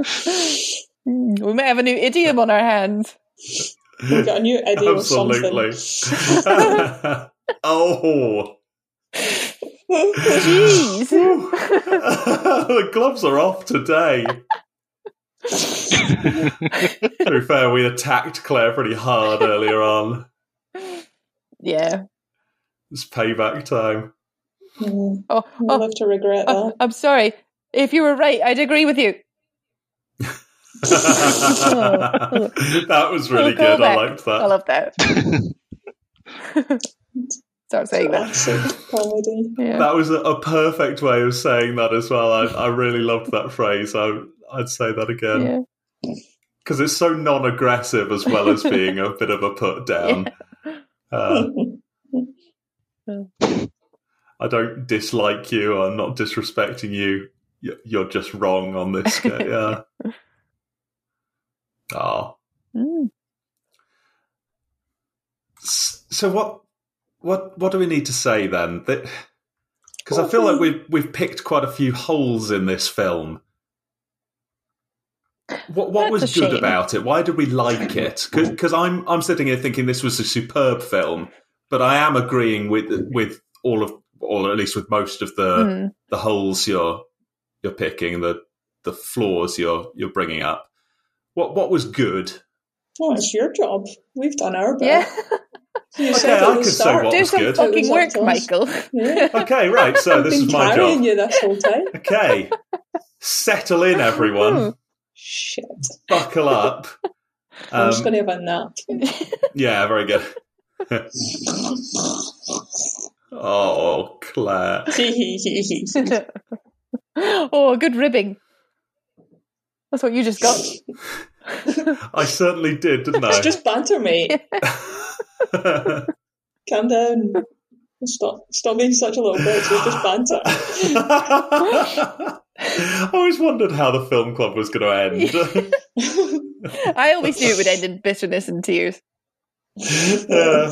We may have a new idiom on our hands. We've got a new idiom or Absolutely. something. oh. Jeez. the gloves are off today. to be fair, we attacked Claire pretty hard earlier on. Yeah. It's payback time. Mm, Oh, I'll oh, have to regret oh, that. I'm sorry. If you were right, I'd agree with you. that was really Oh, good. I liked that. I love that. Start saying that. Comedy. Yeah. That was a, a perfect way of saying that as well. I, I really loved that phrase. I, I'd say that again yeah. because it's so non-aggressive as well as being a bit of a put down. Uh, I don't dislike you. I'm not disrespecting you. You're just wrong on this. Yeah. Oh. Mm. So what? What? What do we need to say then? Because I feel like we- we've we've picked quite a few holes in this film. What what That's was good shame. about it? Why did we like it? Because I'm I'm sitting here thinking this was a superb film, but I am agreeing with with all of, or at least with most of the Mm. the holes you're you're picking, the the flaws you're you're bringing up. What what was good? Well, it's your job. We've done our bit. Yeah. You Okay, said I at the could say what Do was some good. It was fucking work. Michael. Yeah. Okay, right. So this is my job. you this whole time. Okay, settle in, everyone. Shit. Buckle up. I'm just Um, going to have a nap. yeah, very good. oh, Claire. oh, good ribbing. That's what you just got. I certainly did, didn't it's I? just banter, mate. Calm down. Stop, stop being such a little bitch. It's just banter. I always wondered how the film club was going to end. I always knew it would end in bitterness and tears. Yeah.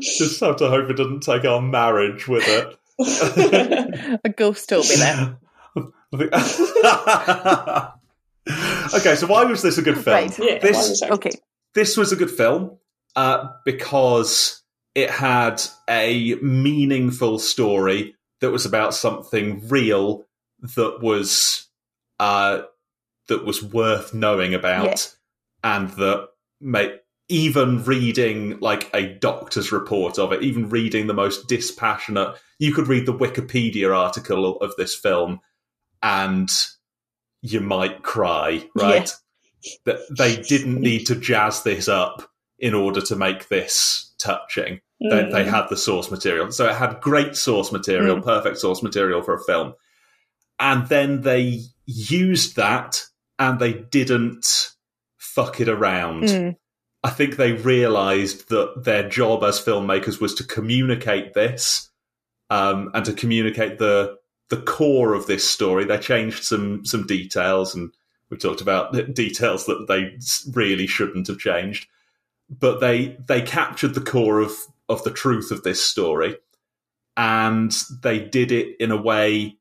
Just have to hope it doesn't take our marriage with it. A ghost told me that. I think- okay, so why was this a good film? Right. yeah, This- was Okay. This was a good film uh, because it had a meaningful story that was about something real that was uh, that was worth knowing about, and that made even reading like a doctor's report of it, even reading the most dispassionate, you could read the Wikipedia article of this film, and you might cry, right? that they didn't need to jazz this up in order to make this touching. Mm. They, they, had the source material. So it had great source material, mm. perfect source material for a film. And then they used that and they didn't fuck it around. Mm. I think they realized that their job as filmmakers was to communicate this um, and to communicate the the core of this story. They changed some some details, and we talked about details that they really shouldn't have changed. But they they captured the core of of the truth of this story, and they did it in a way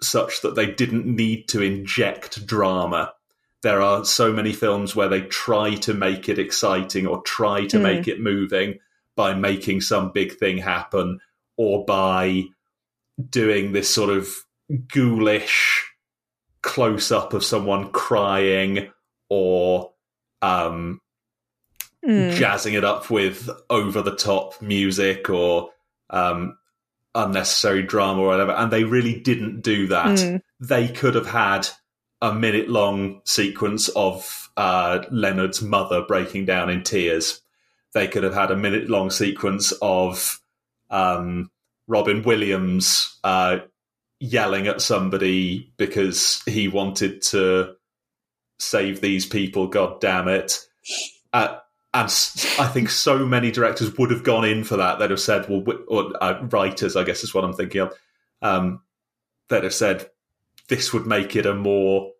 such that they didn't need to inject drama. There are so many films where they try to make it exciting or try to mm. make it moving by making some big thing happen or by doing this sort of ghoulish close up of someone crying or um, mm. jazzing it up with over the top music or um, unnecessary drama or whatever. And they really didn't do that. Mm. They could have had a minute long sequence of uh, Leonard's mother breaking down in tears. They could have had a minute long sequence of um, Robin Williams uh, yelling at somebody because he wanted to save these people. God damn it! Uh, and I think so many directors would have gone in for that. They'd have said, "Well," or uh, writers, I guess is what I'm thinking of. Um, they'd have said, "This would make it a more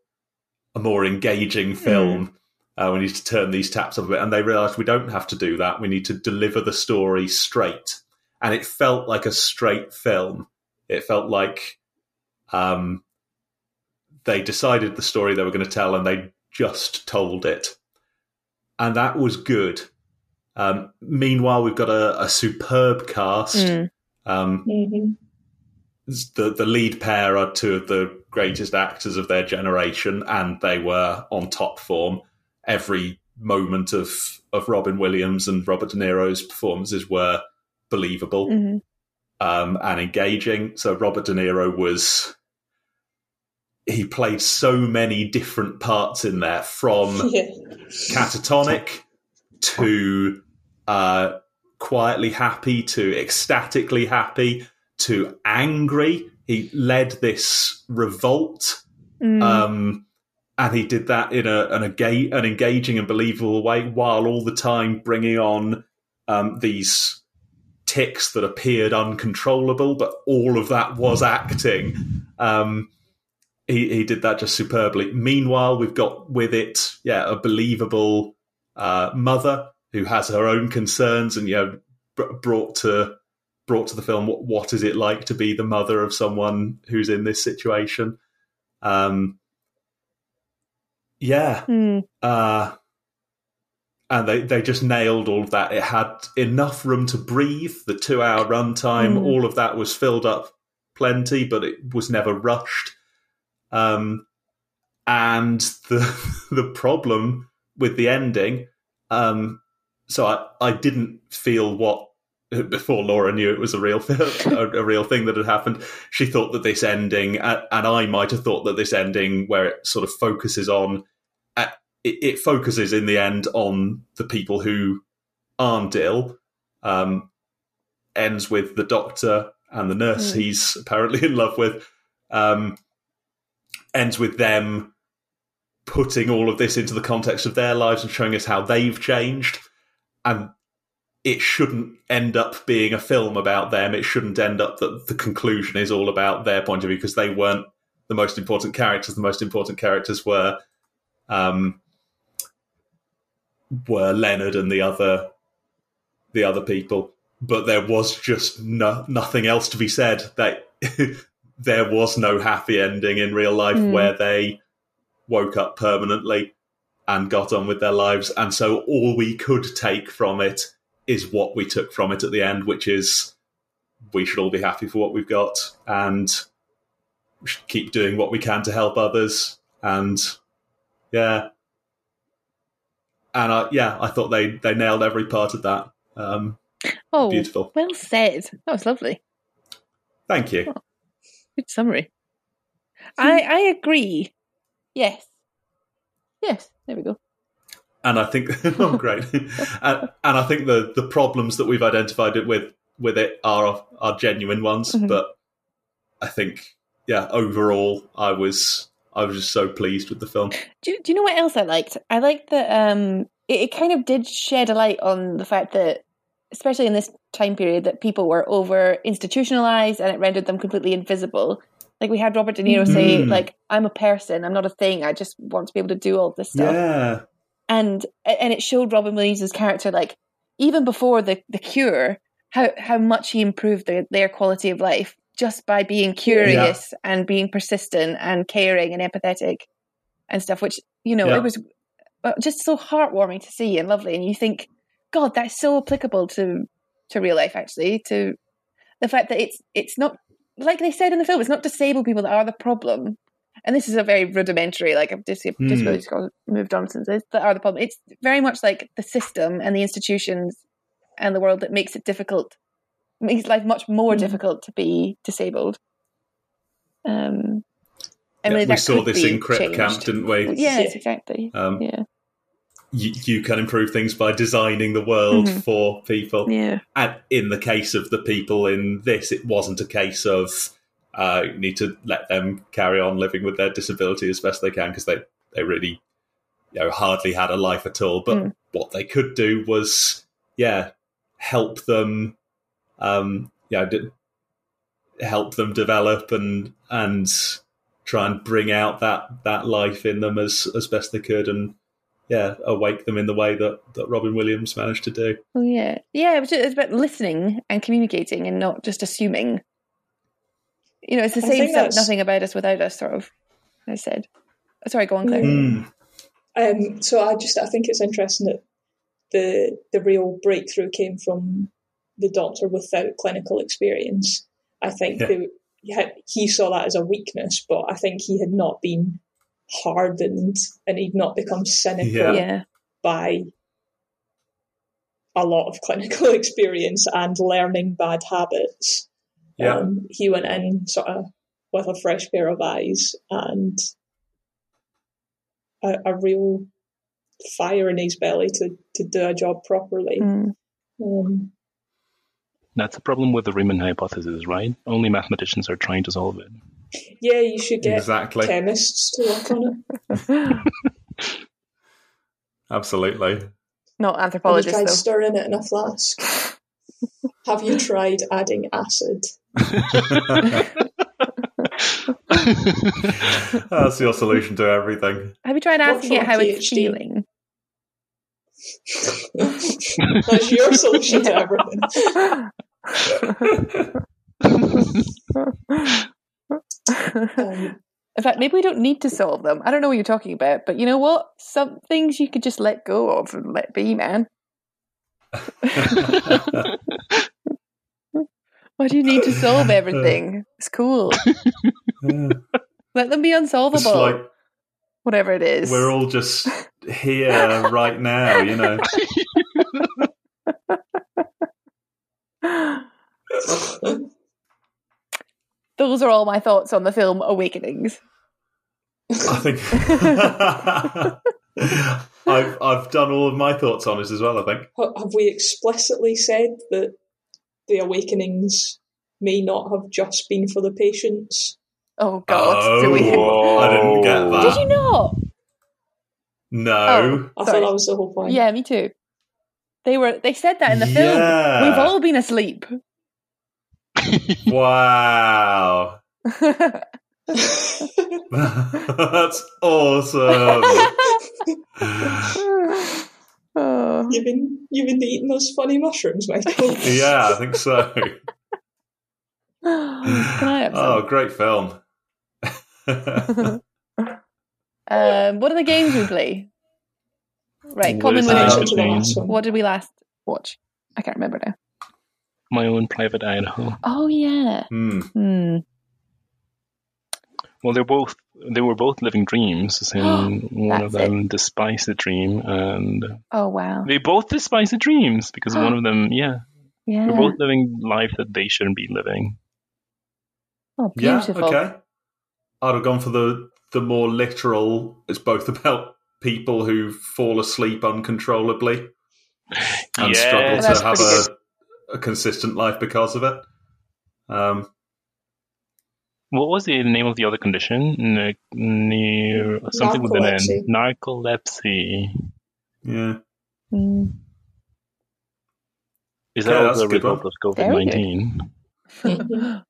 a more engaging hmm. film." Mm. Uh, we need to turn these taps up a bit, and they realised we don't have to do that. We need to deliver the story straight and it felt like a straight film. It felt like um, they decided the story they were going to tell and they just told it. And that was good. Um, meanwhile, we've got a, a superb cast. Mm. Um, mm-hmm. The the lead pair are two of the greatest actors of their generation, and they were on top form. Every moment of of Robin Williams and Robert De Niro's performances were believable mm-hmm. um, and engaging. So Robert De Niro was he played so many different parts in there from yeah. catatonic to uh, quietly happy to ecstatically happy to angry. He led this revolt. Mm. Um, and he did that in a, an, an engaging and believable way while all the time bringing on um, these ticks that appeared uncontrollable, but all of that was acting. Um, he, he did that just superbly. Meanwhile, we've got with it, yeah, a believable uh, mother who has her own concerns and you know brought to brought to the film what, what is it like to be the mother of someone who's in this situation. Um, yeah, mm. uh, and they, they just nailed all of that. It had enough room to breathe. The two hour runtime, mm. all of that was filled up plenty, but it was never rushed. Um, and the the problem with the ending, um, so I, I didn't feel what before Laura knew it was a real a, a, real thing that had happened. She thought that this ending, and I might have thought that this ending, where it sort of focuses on it, it, focuses in the end on the people who aren't ill. Um, ends with the doctor and the nurse mm. he's apparently in love with. Um, ends with them putting all of this into the context of their lives and showing us how they've changed. And it shouldn't end up being a film about them. It shouldn't end up that the conclusion is all about their point of view because they weren't the most important characters. The most important characters were um, were Leonard and the other the other people, but there was just no, nothing else to be said. That there was no happy ending in real life mm. where they woke up permanently and got on with their lives, and so all we could take from it is what we took from it at the end, which is we should all be happy for what we've got and we should keep doing what we can to help others and yeah and I, yeah, I thought they they nailed every part of that. Um, oh, beautiful. Well said. That was lovely. Thank you. Oh, good summary. I I agree. Yes. Yes, there we go. And I think oh great, and, and I think the the problems that we've identified it with with it are are genuine ones, Mhm. but I think yeah, overall, I was I was just so pleased with the film. Do you, do you know what else I liked? I liked that um, it, it kind of did shed a light on the fact that, especially in this time period, that people were over institutionalized and it rendered them completely invisible. Like we had Robert De Niro say, Mhm. "Like I'm a person, I'm not a thing. I just want to be able to do all this stuff." Yeah, and and it showed Robin Williams' character like even before the the cure how how much he improved their, their quality of life just by being curious and being persistent and caring and empathetic and stuff which you know Yeah. it was uh, just so heartwarming to see and lovely. And you think god that's so applicable to to real life actually to the fact that it's it's not like they said in the film it's not disabled people that are the problem and this is a very rudimentary, like I've just, just Hmm. really just moved on since this, that are the problem. It's very much like the system and the institutions and the world that makes it difficult, makes life much more Hmm. difficult to be disabled. Um, Yeah, and really we saw this in Crip changed. Camp, didn't we? Yes, Yeah. exactly. Um, Yeah, you, you can improve things by designing the world Mhm. for people. yeah, And in the case of the people in this, it wasn't a case of uh, need to let them carry on living with their disability as best they can because they, they really you know, hardly had a life at all. But Mm. what they could do was, yeah, help them, um, yeah, d- help them develop and and try and bring out that that life in them as as best they could and yeah, awake them in the way that, that Robin Williams managed to do. oh yeah, yeah. It was, it's about listening and communicating and not just assuming. You know, it's the I same stuff. Nothing about us without us, sort of. I said. Sorry, go on, Claire. Mm. Um, so I just I think it's interesting that the the real breakthrough came from the doctor without clinical experience. I think Yeah. the, he, had, he saw that as a weakness, but I think he had not been hardened and he'd not become cynical Yeah. yeah. by a lot of clinical experience and learning bad habits. Yeah. Um, he went in sort of with a fresh pair of eyes and a, a real fire in his belly to, to do a job properly. Mm. Um, That's the problem with the Riemann hypothesis, right? Only mathematicians are trying to solve it. yeah, you should get Exactly. chemists to work on it. Absolutely. Not Have you anthropologists, tried though. stirring it in a flask? Have you tried adding acid? That's your solution to everything. Have you tried asking it for how it's feeling? That's your solution to everything. Um, In fact, maybe we don't need to solve them. I don't know what you're talking about, but you know what? Some things you could just let go of and let be, man. Why do you need to solve everything? It's cool. Let them be unsolvable. It's like Whatever it is. we're all just here right now, you know. Those are all my thoughts on the film Awakenings. I think I've I've done all of my thoughts on it as well. I think. have we explicitly said that the awakenings may not have just been for the patients? Oh God! Oh, Do we? Oh, I didn't get that. Did you not? No. Oh, I Sorry. thought that was the whole point. Yeah, me too. They were. They said that in the Yeah. film. We've all been asleep. Wow. That's awesome. Oh. You've been you've been eating those funny mushrooms, Michael. yeah, I think so. Can I have some? Oh, great film. Um, what are the games we play? Right, What common is with the Mention it. to the game? last one. What did we last watch? I can't remember now. My own private Idaho. Oh yeah. Hmm. Hmm. Well, they're both they were both living dreams. So one of That's it. them despised the dream, and Oh wow. they both despise the dreams because one of them, yeah, Yeah. they're both living life that they shouldn't be living. Oh, beautiful. Yeah, beautiful. okay. I'd have gone for the the more literal. It's both about people who fall asleep uncontrollably and Yeah, struggle That's to have a, a consistent life because of it. Um, What was the name of the other condition? Ne- ne- something with an N. Narcolepsy. yeah. Mm. Is that Okay, that's also a a result one. of COVID nineteen?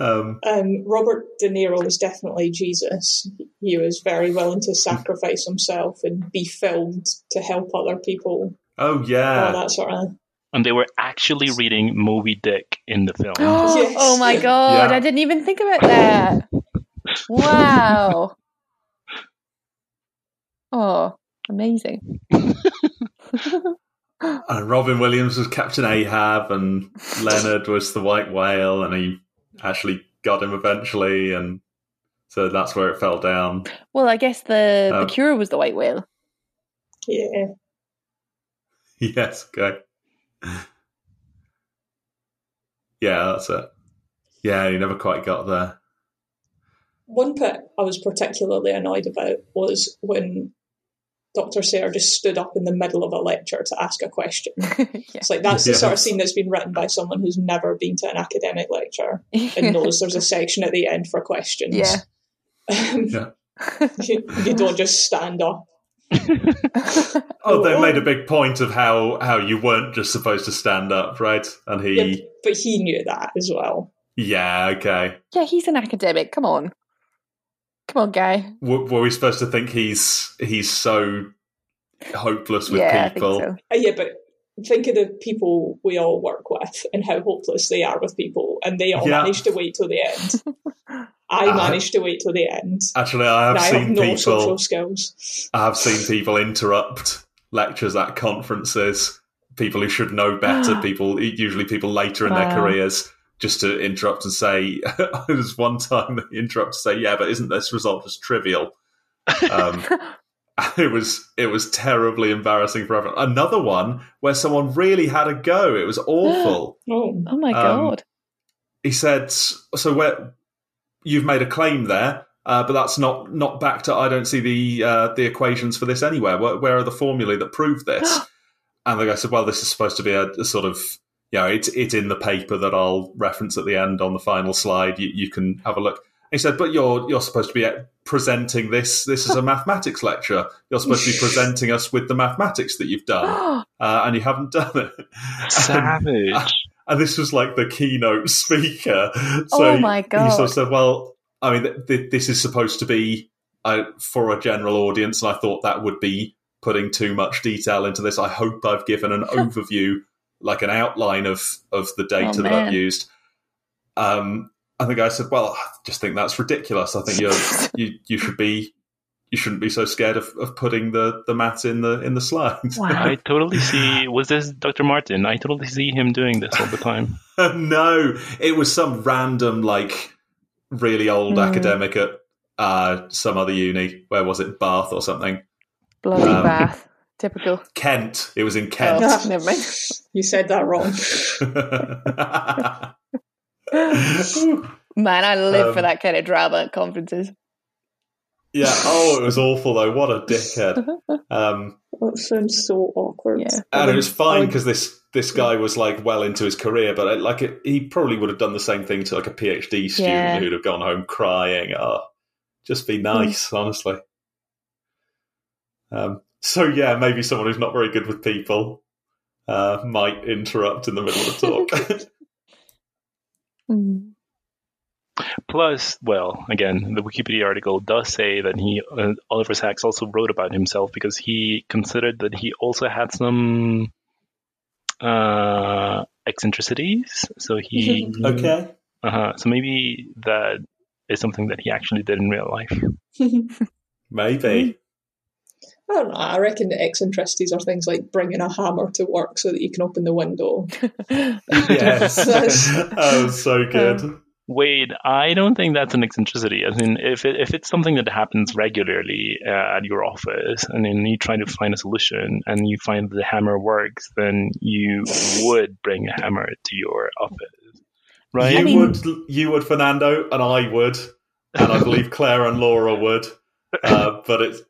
um, Um, Robert De Niro was definitely Jesus. He was very willing to sacrifice himself and be filmed to help other people. oh all yeah, that sort of. And they were actually reading Moby Dick in the film. Yes. Oh my god, Yeah. I didn't even think about that. Wow. oh, amazing. and Robin Williams was Captain Ahab, and Leonard was the White Whale, and he actually got him eventually, and so that's where it fell down. Well, I guess the, Um, the cure was the white whale. Yeah. yes, okay. Yeah, that's it. Yeah, he never quite got there. One bit I was particularly annoyed about was when Dr. Sayer just stood up in the middle of a lecture to ask a question. yeah. It's like that's the sort of scene that's been written by someone who's never been to an academic lecture and knows there's a section at the end for questions. Yeah. Um, Yeah. you, you don't just stand up. Oh, they made a big point of how how you weren't just supposed to stand up, right? And Yeah, he, but he knew that as well. yeah, okay. yeah, he's an academic. Come on. Come on, guy. W- were we supposed to think he's he's so hopeless with yeah, people? I think Uh, yeah, but think of the people we all work with and how hopeless they are with people, and they all Yeah. managed to wait till the end. I Uh, managed to wait till the end. Actually, I have I seen have no people. social skills. I have seen people interrupt lectures at conferences. People who should know better. people, usually people later in their careers, just to interrupt and say. There's one time they interrupt to say, "Yeah, but isn't this result just trivial?" Um, it was it was terribly embarrassing for everyone. Another one where someone really had a go. It was awful. Oh, oh my Um, god. he said, "So where you've made a claim there, uh, but that's not not backed to. I don't see the uh, the equations for this anywhere. Where, where are the formulae that prove this?" and the guy said, "Well, this is supposed to be a, a sort of." You know, it's it's in the paper that I'll reference at the end on the final slide. You, you can have a look. He said, "But you're you're supposed to be uh, presenting this. This is a mathematics lecture. You're supposed to be presenting us with the mathematics that you've done, uh, and you haven't done it." Savage. and this was like the keynote speaker. So Oh my He sort God. of said, "Well, I mean, th- th- this is supposed to be uh, for a general audience, and I thought that would be putting too much detail into this. I hope I've given an overview, like an outline of of the data Oh, that I've used." Um, and the guy said, "Well, I just think that's ridiculous. I think you're, you you should be." You shouldn't be so scared of, of putting the, the maths in the in the slides. Wow. I totally see. Was this Dr. Martin? I totally see him doing this all the time. no, it was some random, like, really old Hmm. academic at uh, some other uni. Where was it? Bath or something? Bloody Um, bath. Typical. Kent. It was in Oh, Kent. never mind. you said that wrong. Man, I live for Um, that kind of drama at conferences. Yeah. Oh, it was awful though. What a dickhead. Um, That sounds so awkward. Yeah. and it was fine because this this guy was like well into his career, but it, like it, he probably would have done the same thing to like a PhD student Yeah. who'd have gone home crying. Oh, just be nice, honestly. Um, so yeah, maybe someone who's not very good with people uh, might interrupt in the middle of the talk. Mm. Plus, well, again, the Wikipedia article does say that he, uh, Oliver Sacks, also wrote about himself because he considered that he also had some uh, eccentricities. So he, okay. uh, so maybe that is something that he actually did in real life. Maybe. I don't know. I reckon the eccentricities are things like bringing a hammer to work so that you can open the window. Yes. That's- oh, so good. Wade, I don't think that's an eccentricity. I mean, if it, if it's something that happens regularly uh, at your office, and then you try to find a solution, and you find the hammer works, then you would bring a hammer to your office, right? You I mean- would, you would, Fernando, and I would, and I believe Claire and Laura would. uh, but it's.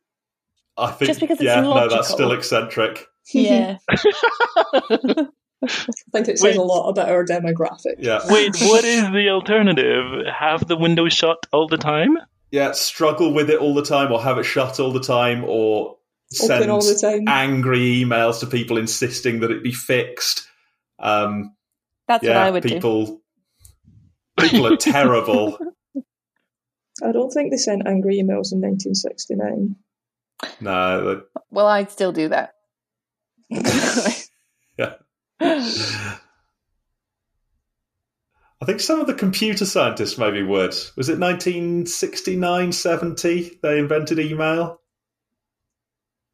I think Just because it's yeah, no, that's still eccentric. Yeah. I think it says Wait. a lot about our demographic. Yeah, Wait, what is the alternative? Have the window shut all the time? yeah, struggle with it all the time, or have it shut all the time, or send Open all the time. angry emails to people insisting that it be fixed. Um, That's yeah, what I would do. people, people are terrible. I don't think they sent angry emails in 1969. no, they- Well, I'd still do that. Yeah. I think some of the computer scientists maybe would. Was it 1969, 70 they invented email?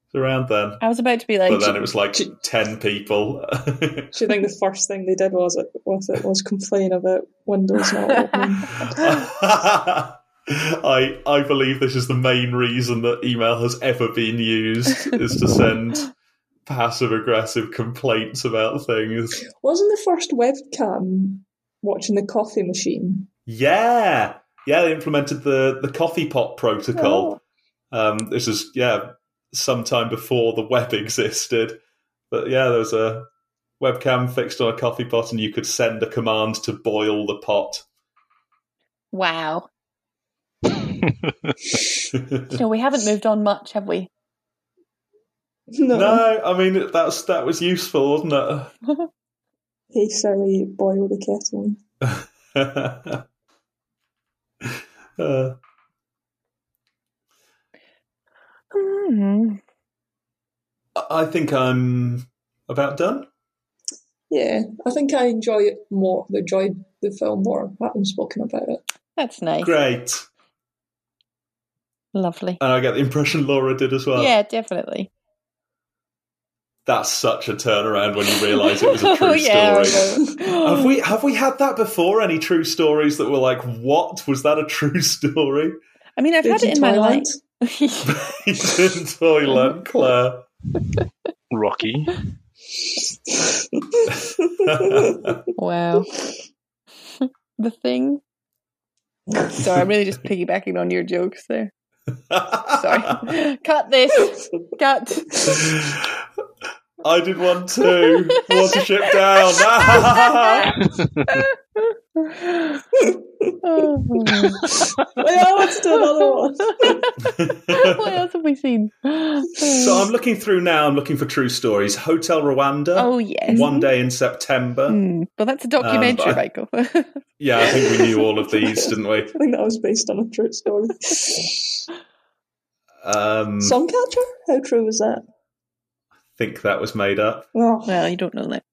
It's around then. I was about to be like, But then it was like 10 people. Do you think the first thing they did was it, with it was complain about Windows not opening? I I believe this is the main reason that email has ever been used is to send passive aggressive complaints about things. Wasn't the first webcam watching the coffee machine? Yeah. Yeah, they implemented the, the coffee pot protocol. Oh. Um, this is yeah, sometime before the web existed. But yeah, there was a webcam fixed on a coffee pot and you could send a command to boil the pot. wow. So we haven't moved on much, have we? No. no, I mean that's that was useful, wasn't it? Hey Siri, boiled the kettle. Uh, Hmm. I think I'm about done. Yeah, I think I enjoy it more. Enjoyed the film more having spoken about it. That's nice. Great. Lovely. And I get the impression Laura did as well. yeah, definitely. That's such a turnaround when you realise it was a true oh, yeah, story. Have we have we had that before? Any true stories that were like, "What was that a true story?" I mean, I've had it in my life. in Toyland, Claire. Rocky. wow. the thing. Sorry, I'm really just piggybacking on your jokes there. Sorry. Cut this. Cut. I did one too. Watership down. Oh. well, let's do another one. what else have we seen? so I'm looking through now. I'm looking for true stories. Hotel Rwanda. oh yes. One day in September. Hmm. Well, that's a documentary, Um, I- Michael. Yeah, I think we knew all of these, didn't we? I think that was based on a true story. Um, Suncatcher? How true was that? Think that was made up. Well, you don't know that.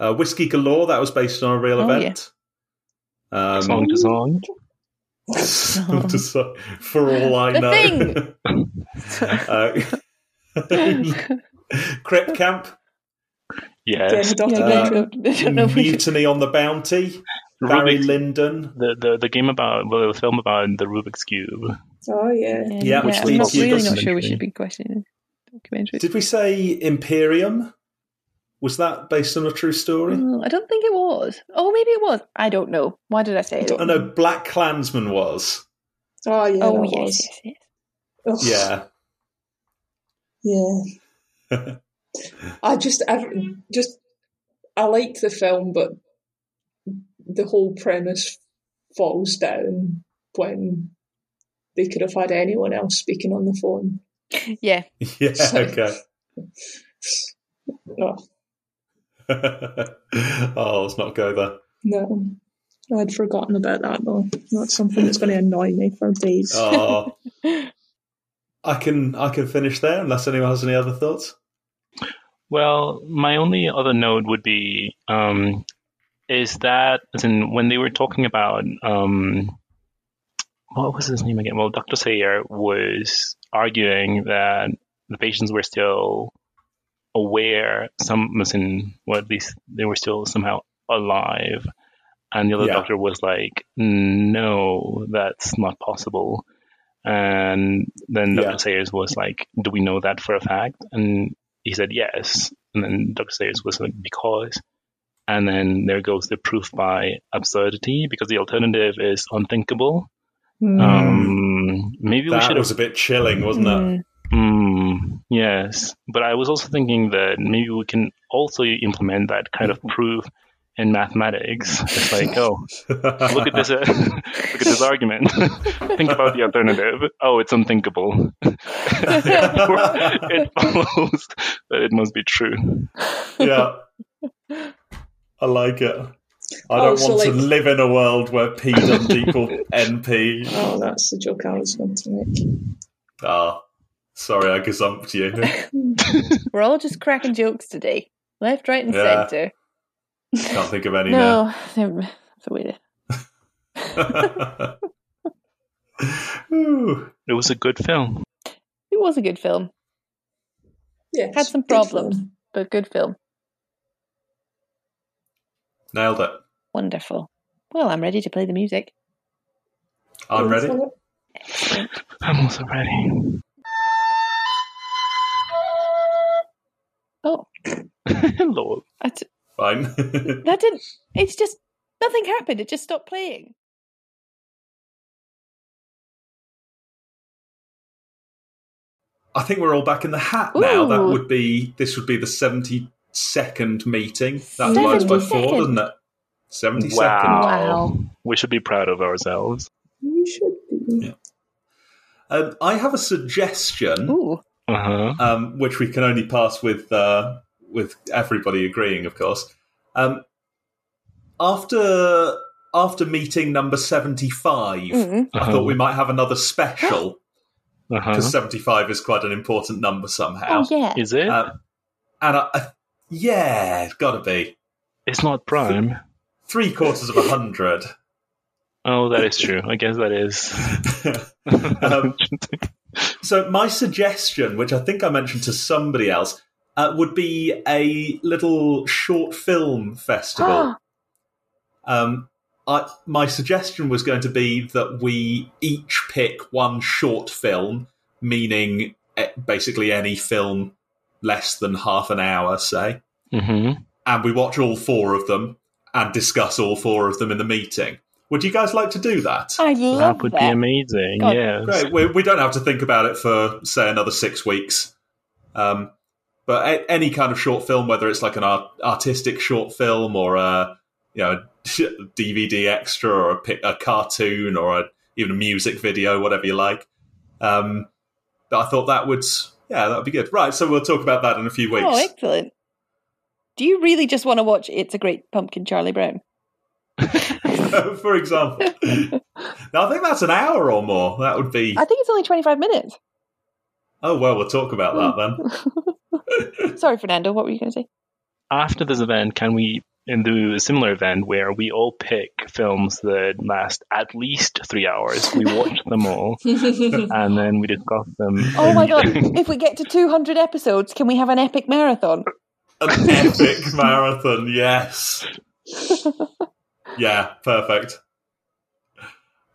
Uh, Whiskey Galore, that was based on a real Oh, event. Um, Song to song. song to song, for all I The know. uh, Crip Camp, Yes. a Yeah, documentary. I don't know if we should- Mutiny on the Bounty, Barry Rubik's, Lyndon. the, the the game about well, the film about the Rubik's cube. oh, yeah. Yeah, which I'm leads not really not sure we should be questioning documentaries. Did we say Imperium? Was that based on a true story? Oh, I don't think it was. Oh, maybe it was. I don't know. Why did I say it? I know Black Klansman was. Oh, yeah. oh, yes, yes, yes. Yeah. Yeah. I just, I just, I liked the film, but the whole premise falls down when they could have had anyone else speaking on the phone. Yeah. Yeah, okay. Oh, oh, let's not go there. no. I'd forgotten about that though. That's something that's going to annoy me for days. Oh. I can I can finish there unless anyone has any other thoughts. Well, my only other note would be um, is that as in when they were talking about um, what was his name again? Well, Dr. Sayer was arguing that the patients were still aware, some as in well at least they were still somehow alive. And the other Yeah. doctor was like, No, that's not possible. And then Dr. Yeah. Sayers was like, Do we know that for a fact? And he said yes. And then Dr. Sayers was like, Because. And then there goes the proof by absurdity, because the alternative is unthinkable. Hmm. Um, maybe we That should was a bit chilling, wasn't it? Hmm. Mm, yes, but I was also thinking that maybe we can also implement that kind of proof in mathematics. It's like, oh, look at this, uh, look at this argument. Think about the alternative. Oh, it's unthinkable. it follows that it must be true. yeah. I like it. I don't Oh, so want to like- live in a world where P doesn't equal NP. Oh, that's the joke I was going to make. Ah, sorry, I gazumped you. We're all just cracking jokes today, left, right, and Yeah. centre. Can't think of any No, that's a way to. now. Ooh. It was a good film. It was a good film, Yes. Had some problems. film. but good film. Nailed it. Wonderful. Well, I'm ready to play the music. I'm ready. I'm also ready. Oh, Hello. I t- Fine. that didn't. It's just nothing happened. It just stopped playing. I think we're all back in the hat now. That would be this would be the seventy second meeting. That divides by 70 four, doesn't it? Seventy second. Wow. Wow. We should be proud of ourselves. You should be. Yeah. Um, I have a suggestion, Ooh, Uh huh. um, which we can only pass with uh, with everybody agreeing, of course. Um, after after meeting number seventy five, Mm. I thought we might have another special Uh huh. because seventy five is quite an important number somehow. oh yeah. Is it? Uh, and I, I, yeah, it's got to be it's not Prime. three quarters of a hundred. Oh, that is true. I guess that is. Um, So my suggestion, which I think I mentioned to somebody else, uh, would be a little short film festival. um, I, my suggestion was going to be that we each pick one short film, meaning eh, basically any film less than half an hour, say, hmm and we watch all four of them and discuss all four of them in the meeting. Would you guys like to do that? I love That would that. be amazing. God, yes. Great. We, we don't have to think about it for say another six weeks. Um, but a, any kind of short film, whether it's like an art, artistic short film or a you know DVD extra or a, pi- a cartoon or a, even a music video, whatever you like. Um, I thought that would yeah that would be good. Right. So we'll talk about that in a few weeks. Oh, excellent. Do you really just want to watch It's a Great Pumpkin, Charlie Brown? for example. now I think that's an hour or more. That would be. I think it's only 25 minutes. Oh well, we'll talk about that then. Sorry, Fernando, what were you going to say? After this event, can we do a similar event where we all pick films that last at least three hours? We watch them all and then we discuss them. Oh my god, if we get to 200 episodes, can we have an epic marathon? An epic marathon, yes. yeah, perfect.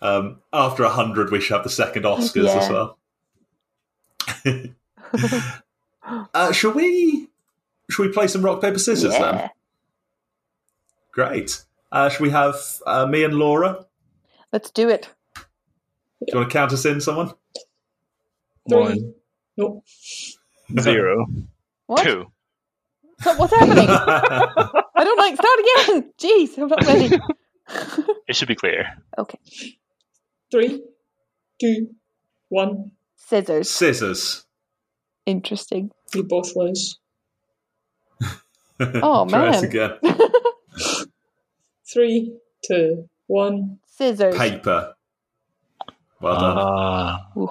Um, after a hundred, we should have the second Oscars as well. uh, shall we? Shall we play some rock paper scissors then? Yeah. Great. Uh, shall we have uh, me and Laura? Let's do it. Do you want to count us in, someone? One, Nope. zero, What? two. What's happening? I don't like. Start again. Jeez, I'm not ready. It should be clear. okay. Three, two, one. Scissors. Scissors. Interesting. You both lose. Oh, Try us man. again. Three, two, one. Scissors. Paper. Well done. Ah, Ooh.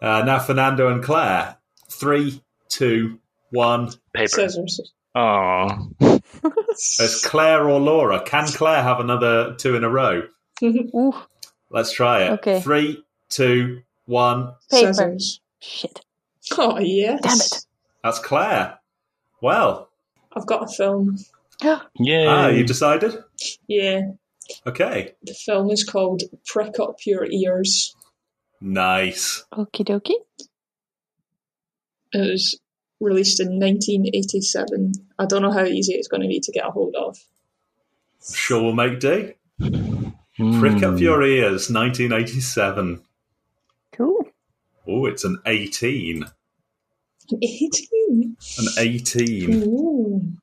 Uh, now Fernando and Claire. Three, two, one. paper. Scissors. Oh, It's Claire or Laura. Can Claire have another two in a row? Let's try it. Okay. Three, two, one. paper. Scissors. Shit. Oh, yes. Damn it. That's Claire. Well, I've got a film. yay! ah, you decided? Yeah. Okay. The film is called Prick Up Your Ears. Nice. Okie dokie. It was released in 1987. I don't know how easy it's going to be to get a hold of. Sure we'll make do. Prick up your ears, 1987. Cool. Oh, it's an 18. An 18. An 18. Ooh.